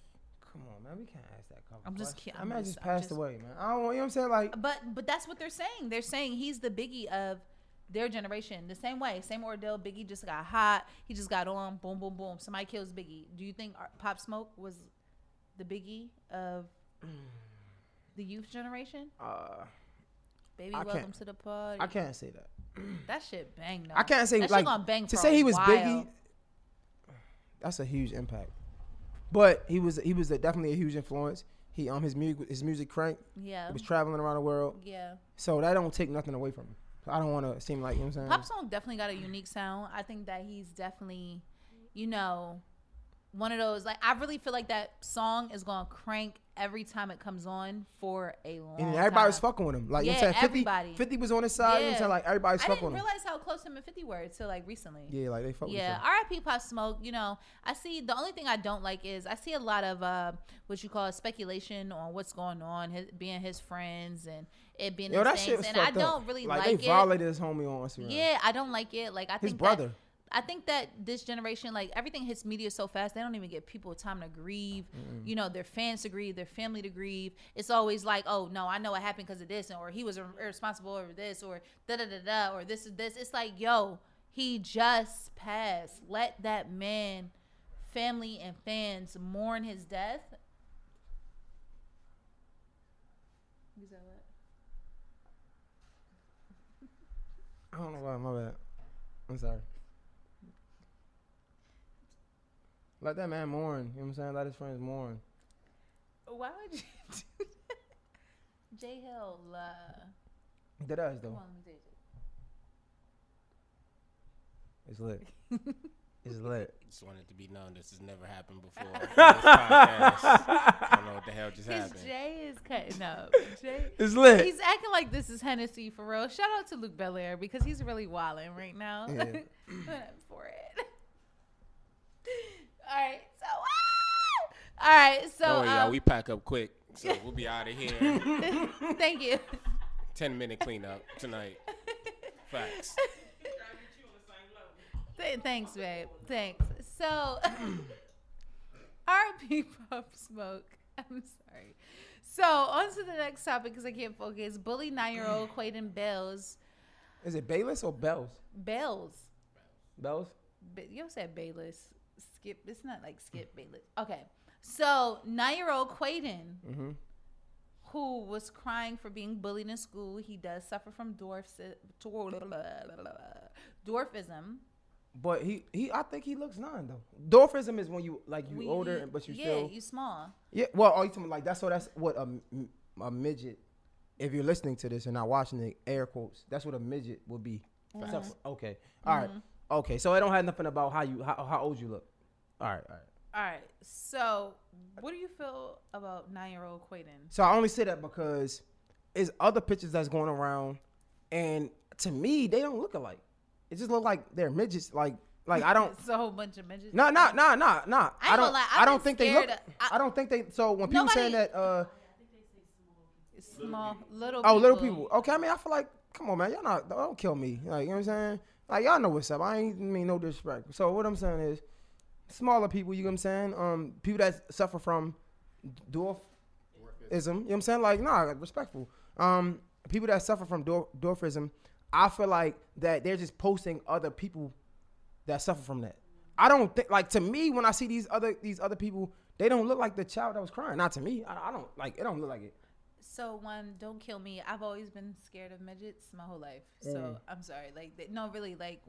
Come on, man. We can't ask that couple. I'm just kidding. I'm man just- passed just- away, man. I don't. You know what I'm saying? Like, But but that's what they're saying. They're saying he's the Biggie of their generation. The same way, same ordeal. Biggie just got hot. He just got on. Boom, boom, boom. Somebody kills Biggie. Do you think Ar- Pop Smoke was the Biggie of the youth generation? uh, Baby, I welcome to the party. I can't say that. That shit bang though. I can't say that like shit gonna bang to say he was while. Biggie. That's a huge impact, but he was he was a, definitely a huge influence. He um his music his music cranked. Yeah, He was traveling around the world, yeah. so that don't take nothing away from him. I don't want to seem like you know what I'm saying. Pop Smoke definitely got a unique sound. I think that he's definitely, you know, one of those. Like I really feel like that song is gonna crank every time it comes on for a long. and everybody was fucking with him. Like you know Yeah, what I'm saying, 50, everybody. 50 was on his side. You know what I'm saying? Like everybody's fucking. I didn't with him. realize how close him and Fifty were until like recently. Yeah, like they fuck with Yeah, each. R.I.P. Pop Smoke. You know, I see the only thing I don't like is I see a lot of uh, what you call speculation on what's going on, his, being his friends and it being Yo, that things, shit was and I don't up. really like like, they it. violated his homie on Instagram. Yeah, I don't like it. Like I his think brother. That, I think that this generation, like everything hits media so fast, they don't even give people time to grieve. You know, their fans to grieve, their family to grieve. It's always like, oh no, I know what happened because of this, or he was irresponsible over this, or da da da da, or this is this. It's like, yo, he just passed. Let that man, family and fans mourn his death. You said what? I don't know why. My bad. I'm sorry. Let that man mourn. You know what I'm saying? Let his friends mourn. Why would you do that? J Hill, uh, That does though. on, let me taste it. It's lit. it's lit. Just wanted to be known this has never happened before. this podcast. I don't know what the hell just His happened. Jay is cutting up. Jay, It's lit. he's acting like this is Hennessy for real. Shout out to Luc Belaire because he's really wilding right now. Yeah. for it. All right, so ah! all right, so Don't um, We pack up quick, so we'll be out of here. thank you. Ten minute cleanup tonight. Facts. Th- Thanks, babe. Thanks. So, RP Pop Smoke. I'm sorry. So, on to the next topic because I can't focus. Bully nine year old Quaden Bells. Is it Bayless or Bells? Bells. Bells? Ba- You said Bayless. Skip. It's not like Skip Bayless. Okay. So, nine year old Quaden, Mm-hmm. who was crying for being bullied in school, he does suffer from dwarfs- dwarfism. But he, he, I think he looks nine though. Dwarfism is when you like you We- older, but you yeah, still you small. Yeah, well, oh, you talking like that's so that's what a, a midget. If you're listening to this and not watching it, air quotes. That's what a midget would be. Uh-huh. For- okay, all right, mm-hmm. okay. So it don't have nothing about how you how, how old you look. All right, all right. All right. So, what do you feel about nine-year-old Quaden? So I only say that because it's other pictures that's going around, and to me they don't look alike. It just look like they're midgets. Like like I don't. It's a whole bunch of midgets. No, no, no, no, no. I don't. gonna lie, I I've don't think they look. scared of- I- I don't think they. So when people Nobody- saying that, uh, small, little. Oh, little people. Okay, I mean, I feel like, come on, man, y'all not don't kill me. Like, you know what I'm saying? Like, y'all know what's up. I ain't mean no disrespect. So what I'm saying is, smaller people. You know what I'm saying? Um, people that suffer from dwarfism. You know what I'm saying? Like, nah, respectful. Um, people that suffer from dwarf, dwarfism, I feel like that they're just posting other people that suffer from that. I don't think like to me when I see these other these other people, they don't look like the child that was crying. Not to me. I, I don't like it. Don't look like it. So one, don't kill me. I've always been scared of midgets my whole life. So Mm. I'm sorry. Like, they, no, really, like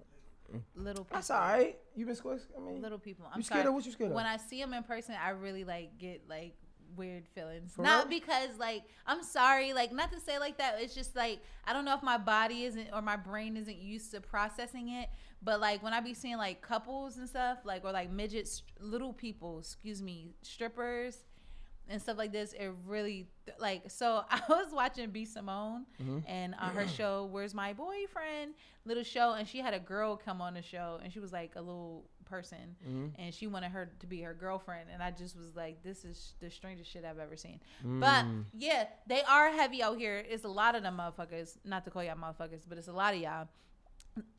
little people. That's all right. You been squished? I mean, Little people. I'm You scared sorry. of what you scared of? When I see them in person, I really like get like weird feelings. For not real? because like I'm sorry, like not to say like that. It's just like I don't know if my body isn't or my brain isn't used to processing it. But like when I be seeing like couples and stuff, like or like midgets, little people, excuse me, strippers and stuff like this, it really like. So I was watching B Simone Mm-hmm. and on her show, "Where's My Boyfriend?" little show, and she had a girl come on the show, and she was like a little person, Mm-hmm. and she wanted her to be her girlfriend, and I just was like, "This is the strangest shit I've ever seen." But Mm. yeah, they are heavy out here. It's a lot of them motherfuckers. Not to call y'all motherfuckers, but it's a lot of y'all.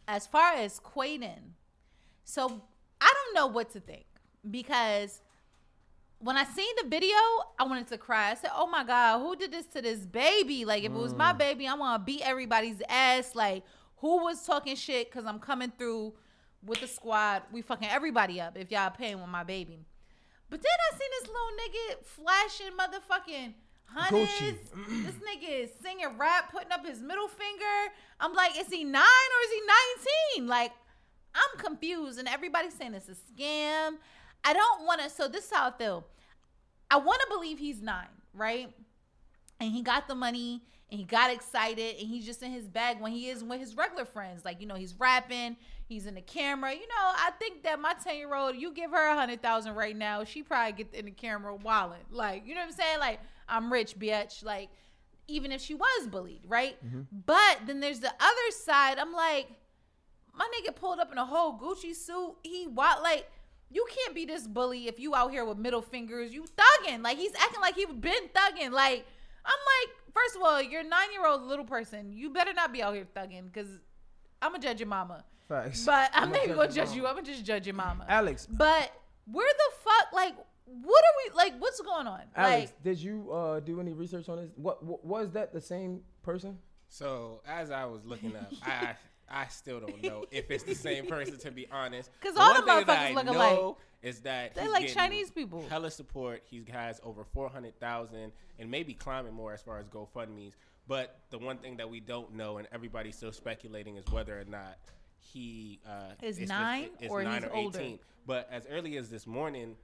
As far as Quaden, so I don't know what to think because when I seen the video, I wanted to cry. I said, "Oh my god, who did this to this baby? Like, if it was my baby, I want to beat everybody's ass. Like, who was talking shit? Cause I'm coming through with the squad. We fucking everybody up if y'all paying with my baby." But then I seen this little nigga flashing motherfucking hundreds. This nigga is singing rap, putting up his middle finger. I'm like, is he nine or is he 19? Like, I'm confused, and everybody's saying it's a scam. I don't want to. So this is how I feel. I want to believe he's nine, right? And he got the money, and he got excited, and he's just in his bag when he is with his regular friends. Like you know, he's rapping, he's in the camera. You know, I think that my ten year old, you give her a hundred thousand right now, she probably get in the camera walling. Like you know what I'm saying? Like I'm rich, bitch. Like even if she was bullied, right? Mm-hmm. But then there's the other side. I'm like, my nigga pulled up in a whole Gucci suit. He what like you can't be this bully if you out here with middle fingers. You thugging. Like he's acting like he been thugging. Like I'm like, first of all, you're nine year old little person. You better not be out here thugging because I'm gonna judge your mama, Facts. but I'm not I'ma even gonna judge your you. I'm gonna just judge your mama. Alex, But where the fuck, like, what are we like? What's going on? Alex, like, did you uh, do any research on this? What, what was that the same person? So as I was looking up, I I still don't know if it's the same person to be honest, because all the thing motherfuckers look alike. Is that They he's like Chinese people. Hella support. He has over four hundred thousand and maybe climbing more as far as GoFundmes. But the one thing that we don't know and everybody's still speculating is whether or not he uh, Is nine or he's older? But as early as this morning,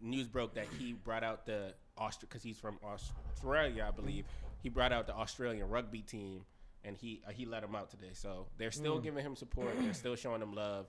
news broke that he brought out the Austria because he's from Australia, I believe. He brought out the Australian rugby team, and he uh, he let him out today. So they're still giving him support. They're still showing him love.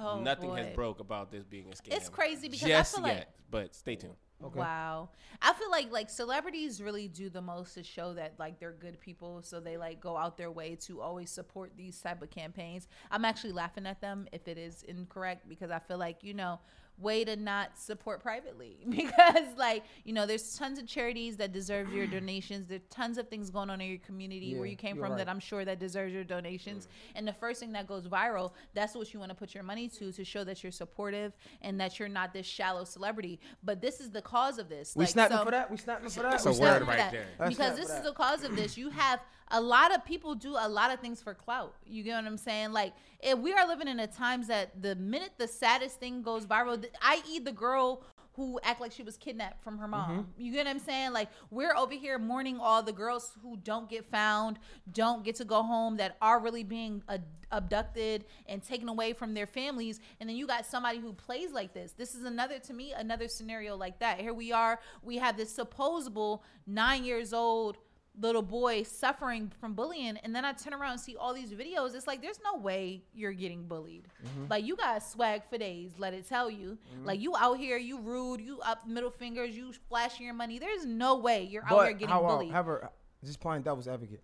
oh, Nothing has broke about this being a scam. It's crazy because I just feel yet, like- but stay tuned. Wow. I feel like like celebrities really do the most to show that like they're good people. So they like go out their way to always support these type of campaigns. I'm actually laughing at them if it is incorrect because I feel like, you know, way to not support privately because like you know there's tons of charities that deserve your donations there's tons of things going on in your community where you came you're from that i'm sure that deserves your donations and the first thing that goes viral that's what you want to put your money to to show that you're supportive and that you're not this shallow celebrity but this is the cause of this We Like, snapping so- for that. We snapping for that. That's a We Snap word for right that. there. That's Because this is the cause of this. You have a lot of people do a lot of things for clout. You get what I'm saying? Like, if we are living in a times that the minute the saddest thing goes viral, i.e., the girl who act like she was kidnapped from her mom. Mm-hmm. You get what I'm saying? Like, we're over here mourning all the girls who don't get found, don't get to go home, that are really being ad- abducted and taken away from their families. And then you got somebody who plays like this. This is another, to me, another scenario like that. Here we are. We have this supposable nine years old little boy suffering from bullying and then I turn around and see all these videos it's like there's no way you're getting bullied. Mm-hmm. Like you got swag for days let it tell you. Mm-hmm. Like you out here you rude you up middle fingers you flashing your money. There's no way you're out here getting how, uh, bullied. however, just playing devil's advocate.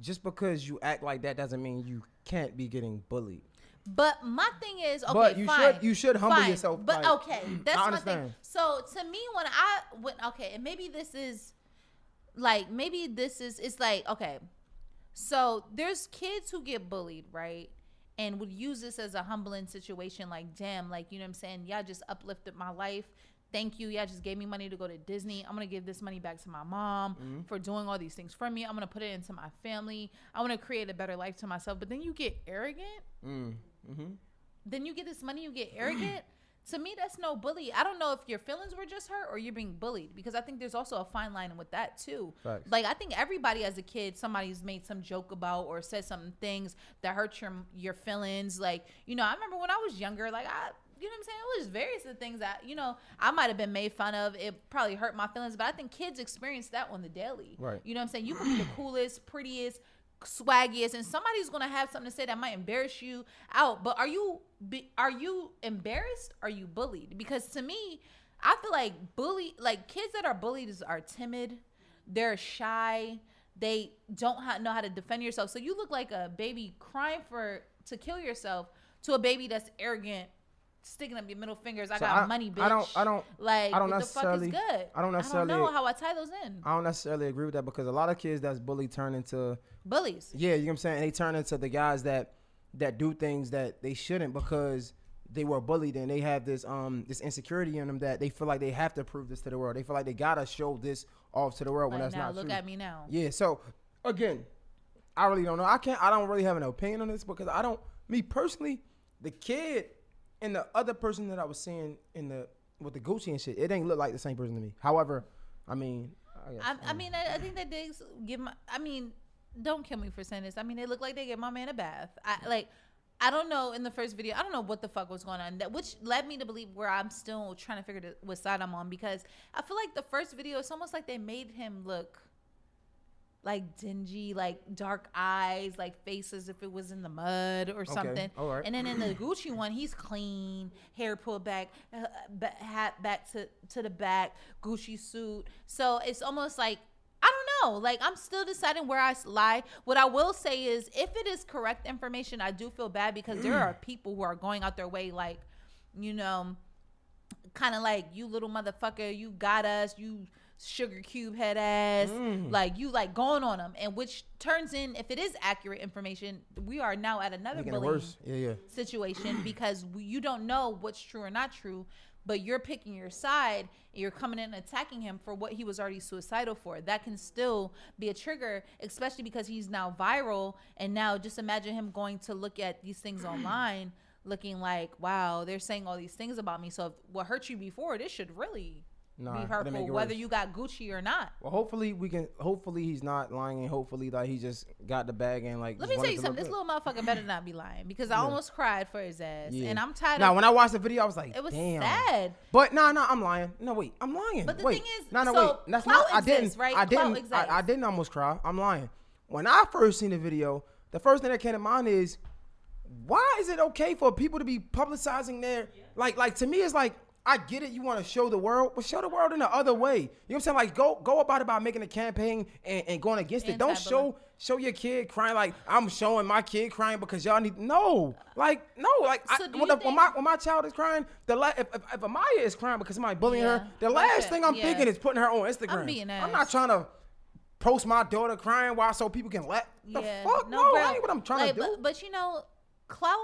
Just because you act like that doesn't mean you can't be getting bullied. But my thing is, okay, But you fine, should- you should humble fine, yourself, But like, okay, that's my thing. So to me, when I when okay, and maybe this is like maybe this is it's like okay, so there's kids who get bullied, right? And would use this as a humbling situation, like, damn, like, you know what I'm saying? Y'all just uplifted my life. Thank you. Y'all just gave me money to go to Disney. I'm to give this money back to my mom Mm-hmm. for doing all these things for me. I'm to put it into my family. I want to create a better life to myself. But then you get arrogant Mm. Mm-hmm. then you get this money, you get arrogant. To me, that's no bully. I don't know if your feelings were just hurt or you're being bullied because I think there's also a fine line with that too. Facts. Like I think everybody as a kid, somebody's made some joke about or said some things that hurt your your feelings. Like you know, I remember when I was younger, like I. You know what I'm saying? It was various of things that, you know, I might have been made fun of. It probably hurt my feelings, but I think kids experience that on the daily. Right. You know what I'm saying? You can be the coolest, prettiest, swaggiest, and somebody's gonna have something to say that might embarrass you out. But are you be, are you embarrassed? Are you bullied? Because to me, I feel like bully like kids that are bullied are timid, they're shy, they don't ha- know how to defend yourself. So you look like a baby crying for to kill yourself to a baby that's arrogant. Sticking up your middle fingers. I So got I- money, bitch. I don't- I don't- like. I don't what the fuck necessarily- is good? I don't necessarily- I don't know how I tie those in. I don't necessarily agree with that because a lot of kids that's bullied turn into Bullies. yeah, you know what I'm saying. And they turn into the guys that that do things that they shouldn't because they were bullied and they have this um this insecurity in them that they feel like they have to prove this to the world. They feel like they gotta show this off to the world when Like that's now, not look true. at me now. Yeah. So again, I really don't know. I can't. I don't really have an opinion on this because I don't. Me personally, the kid and the other person that I was seeing in the with the Gucci and shit, it ain't look like the same person to me. However, I mean, I, guess, I, I mean, I, I think that they give my. I mean, don't kill me for saying this. I mean, they look like they gave my man a bath. I like. I don't know in the first video. I don't know what the fuck was going on. That which led me to believe where I'm still trying to figure what side I'm on because I feel like the first video it's almost like they made him look like dingy, like dark eyes, like faces if it was in the mud or something. all right. And then in the Gucci one, he's clean, hair pulled back, uh, hat back to to the back, Gucci suit. So it's almost like know. Like I'm still deciding where I lie. What I will say is, if it is correct information, I do feel bad because there are people who are going out their way, like, you know, kind of like you little motherfucker, you got us, you sugar cube head ass. Mm. Like you like going on them, and which turns in if it is accurate information, we are now at another bullying worse. Yeah, yeah. situation because we- you don't know what's true or not true, but you're picking your side and you're coming in and attacking him for what he was already suicidal for. That can still be a trigger, especially because he's now viral. And now just imagine him going to look at these things online, looking like, wow, they're saying all these things about me. So what hurt you before, this should really Nah, be hurtful, whether you got Gucci or not. Well, hopefully we can. Hopefully he's not lying, and hopefully like he just got the bag and like. Let me tell you something. This good. little motherfucker better not be lying because I Yeah. almost cried for his ass, Yeah. and I'm tired Now, when I watched the video, I was like, it was damn. sad. But no, no, I'm lying. No, wait, I'm lying. But the wait. thing is, no, no, so wait. That's not. I didn't. exists, right? I didn't. I, I didn't almost cry. I'm lying. When I first seen the video, the first thing that came to mind is, why is it okay for people to be publicizing their like like to me it's like I get it. You want to show the world, but show the world in the other way. You know what I'm saying? Like, go go about it by making a campaign and, and going against it. Don't show show your kid crying like I'm showing my kid crying because y'all need no like no like So I, when, the, when my when my child is crying the la- if, if, if Amaya is crying because somebody bullying Yeah. her the last thing I'm Yeah. thinking is putting her on Instagram. being I'm not trying to post my daughter crying while so people can let the fuck no, bro. that ain't what I'm trying Like, to do. But, but you know, clout.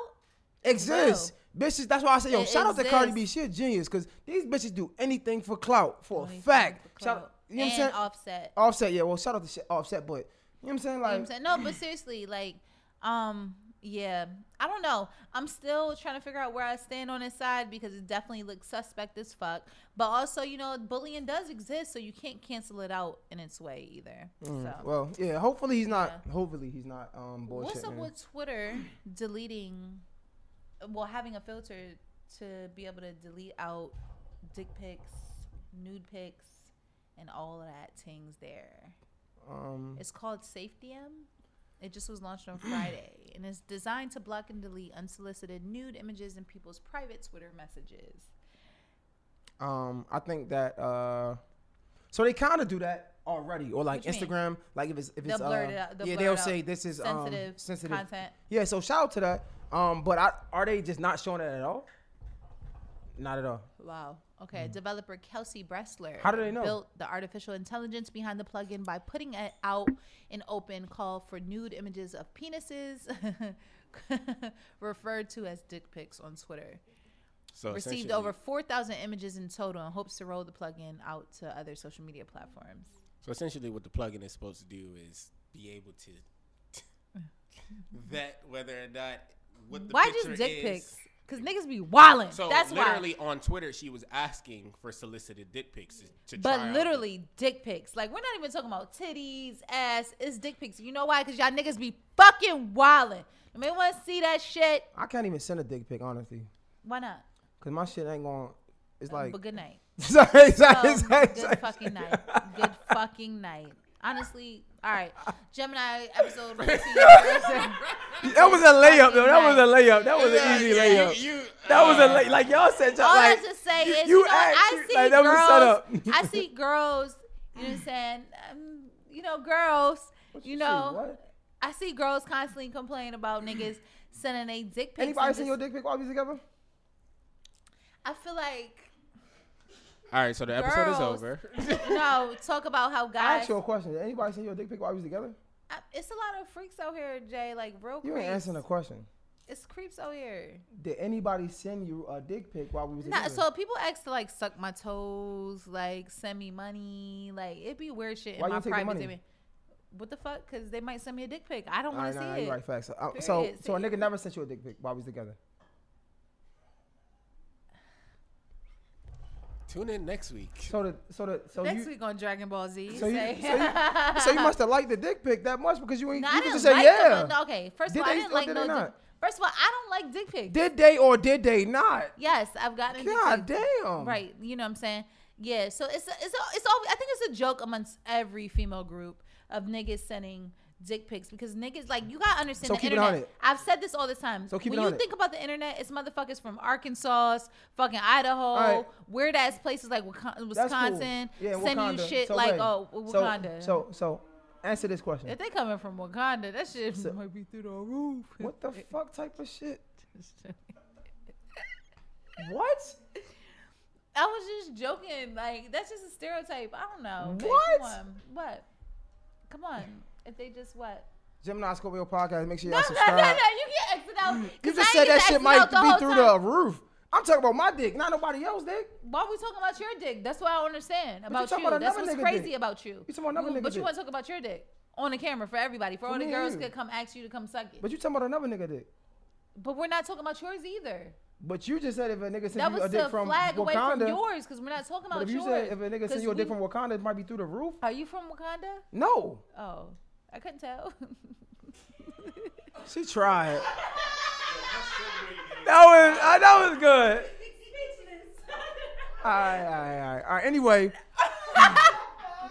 Exists. Bitches, that's why I say, yo, It shout out to Cardi B. exists. She a genius because these bitches do anything for clout, for Anything a fact. for Shout, you know what I'm saying? Offset. Offset, yeah. Well, shout out to shit, Offset, but you know what I'm saying? You know what Like, I'm saying? No, but seriously, like, um, yeah, I don't know. I'm still trying to figure out where I stand on this side because it definitely looks suspect as fuck. But also, you know, bullying does exist, so you can't cancel it out in its way either. so. mm, well, yeah. Hopefully he's not. Hopefully he's not. Um, bullshit. What's up with Twitter deleting, well, having a filter to be able to delete out dick pics, nude pics, and all of that things there? Um, It's called SafeDM. It just was launched on Friday, and it's designed to block and delete unsolicited nude images in people's private Twitter messages. um, I think that. Uh, so they kind of do that already, or like you mean? Instagram. Like if it's if it's uh, it out- yeah, they'll say this is um, Sensitive, sensitive content. Yeah, so shout out to that. Um, but I, are they just not showing it at all? Not at all. Wow. Okay. Developer Kelsey Bressler. Mm. How do they know? Built the artificial intelligence behind the plugin by putting it out an open call for nude images of penises, referred to as dick pics on Twitter. So Received over 4,000 images in total and hopes to roll the plugin out to other social media platforms. So essentially, what the plugin is supposed to do is be able to vet whether or not what the Why just dick is. pics? Because niggas be wildin'. So That's why. literally on Twitter, she was asking for solicited dick pics to try But out literally, dick pics. Like, we're not even talking about titties, ass. It's dick pics. You know why? Because y'all niggas be fucking wildin'. You may want to see that shit. I can't even send a dick pic, honestly, Why not? cause my shit ain't going. It's like. but good night. sorry, sorry, Um, sorry, good sorry. fucking night. Good fucking night. Honestly, all right. Gemini episode 15. That was a layup, though. That was a layup. That was Yeah, an easy layup. you- you, that was a uh, lay. Like y'all said, y'all All I like. have to say you- is, you you know, I see like, that was a setup. girls. I see girls. You know what I'm saying? Um, you know, girls. What You see? know, What? I see girls constantly complain about niggas sending a dick pics. Anybody and seen your dick pic while we was together? I feel like All right, so the episode is over. no. Talk about how I guys. asked you a question. Did anybody send you a dick pic while we was together? I- it's a lot of freaks out here, Jay. Like real You creeps. ain't answering the question. It's creeps out here. Did anybody send you a dick pic while we was Nah, together? so people ask to like suck my toes, like send me money, like it'd be weird shit in Why you my don't take the private. money? What the fuck? Because they might send me a dick pic. I don't want right, to nah, see you it. right, facts. Uh, so, so a nigga never sent you a dick pic while we was together. Tune in next week. So the, so the, so Next you, week on Dragon Ball Z. so you, say- so you, so you must have liked the dick pic that much because you ain't, No, you I didn't just say like yeah. them. Okay, first Did of all, I didn't like did no. they dick- First of all, I don't like dick pics. Did they or did they not? yes, I've gotten. a dick God pic. damn. Right, you know what I'm saying? Yeah, so it's a, it's a, it's all I think it's a joke amongst every female group of niggas sending dick pics because niggas like you gotta understand So the it internet. 100. I've said this all the time. So keep it when you 100. think about the internet, it's motherfuckers from Arkansas, fucking Idaho, right. weird ass places like Wisconsin, cool. Yeah, send you shit So like wait. oh So- Wakanda. So, so, answer this question. if they coming from Wakanda, that shit So- might be through the roof. What the fuck type of shit? What? I was just joking. Like that's just a stereotype. I don't know. What? Come on. What? Come on. If they just what? Gemini Scorpio podcast. Make sure y'all no, no, subscribe. no. You can't exit out. You just said that shit might be through time. the roof. I'm talking about my dick, not nobody else dick. Why are we talking about your dick? That's what I don't understand about you. about That's what's crazy dick. about you. You talking about another nigga But you dick. want to talk about your dick on the camera for everybody, for all the girls could come ask you to come suck it. But you talking about another nigga dick. But we're not talking about yours either. But you just said if a nigga send you a dick the from flag away from Wakanda. yours because we're not talking But about if you yours. said if a nigga send you a dick we- from Wakanda, it might be through the roof. Are you from Wakanda? No, Oh, I couldn't tell. she tried. That was uh, that was good. All right, all right, all right. All right. Anyway,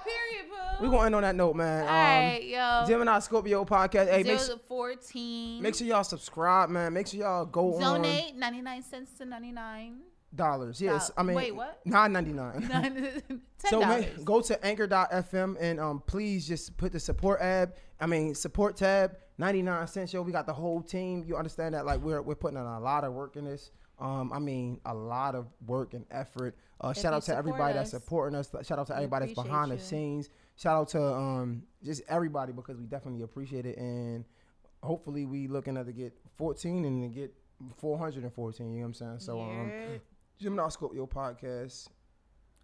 Period, boo. we gonna end on that note, man. All right, yo. Um, Gemini Scorpio podcast. Hey, make, Zero su- to fourteen. make sure y'all subscribe, man. Make sure y'all go on Donate ninety nine cents to ninety nine. Dollars. Yes, I mean, Wait, what? Nine ninety nine. So man, go to anchor.fm and um please just put the support ab I mean support tab 99 cents yo we got the whole team. You understand that like we're we're putting in a lot of work in this. Um I mean a lot of work and effort. Uh shout out to everybody that's supporting us. Shout out to everybody that's behind the scenes. Shout out to um just everybody because we definitely appreciate it. And hopefully we looking at to get 14 and to get 414 you know what I'm saying? So um. Gemini Scorpio podcast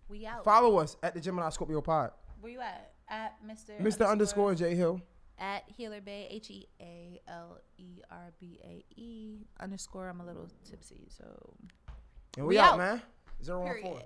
we out. follow us at the Gemini Scorpio pod Where you at? At Mr. Mr. Underscore J Hill. At Healer Bae, H E A L E R B A E underscore. I'm a little tipsy, so And we, We out, out. man. Zero one four.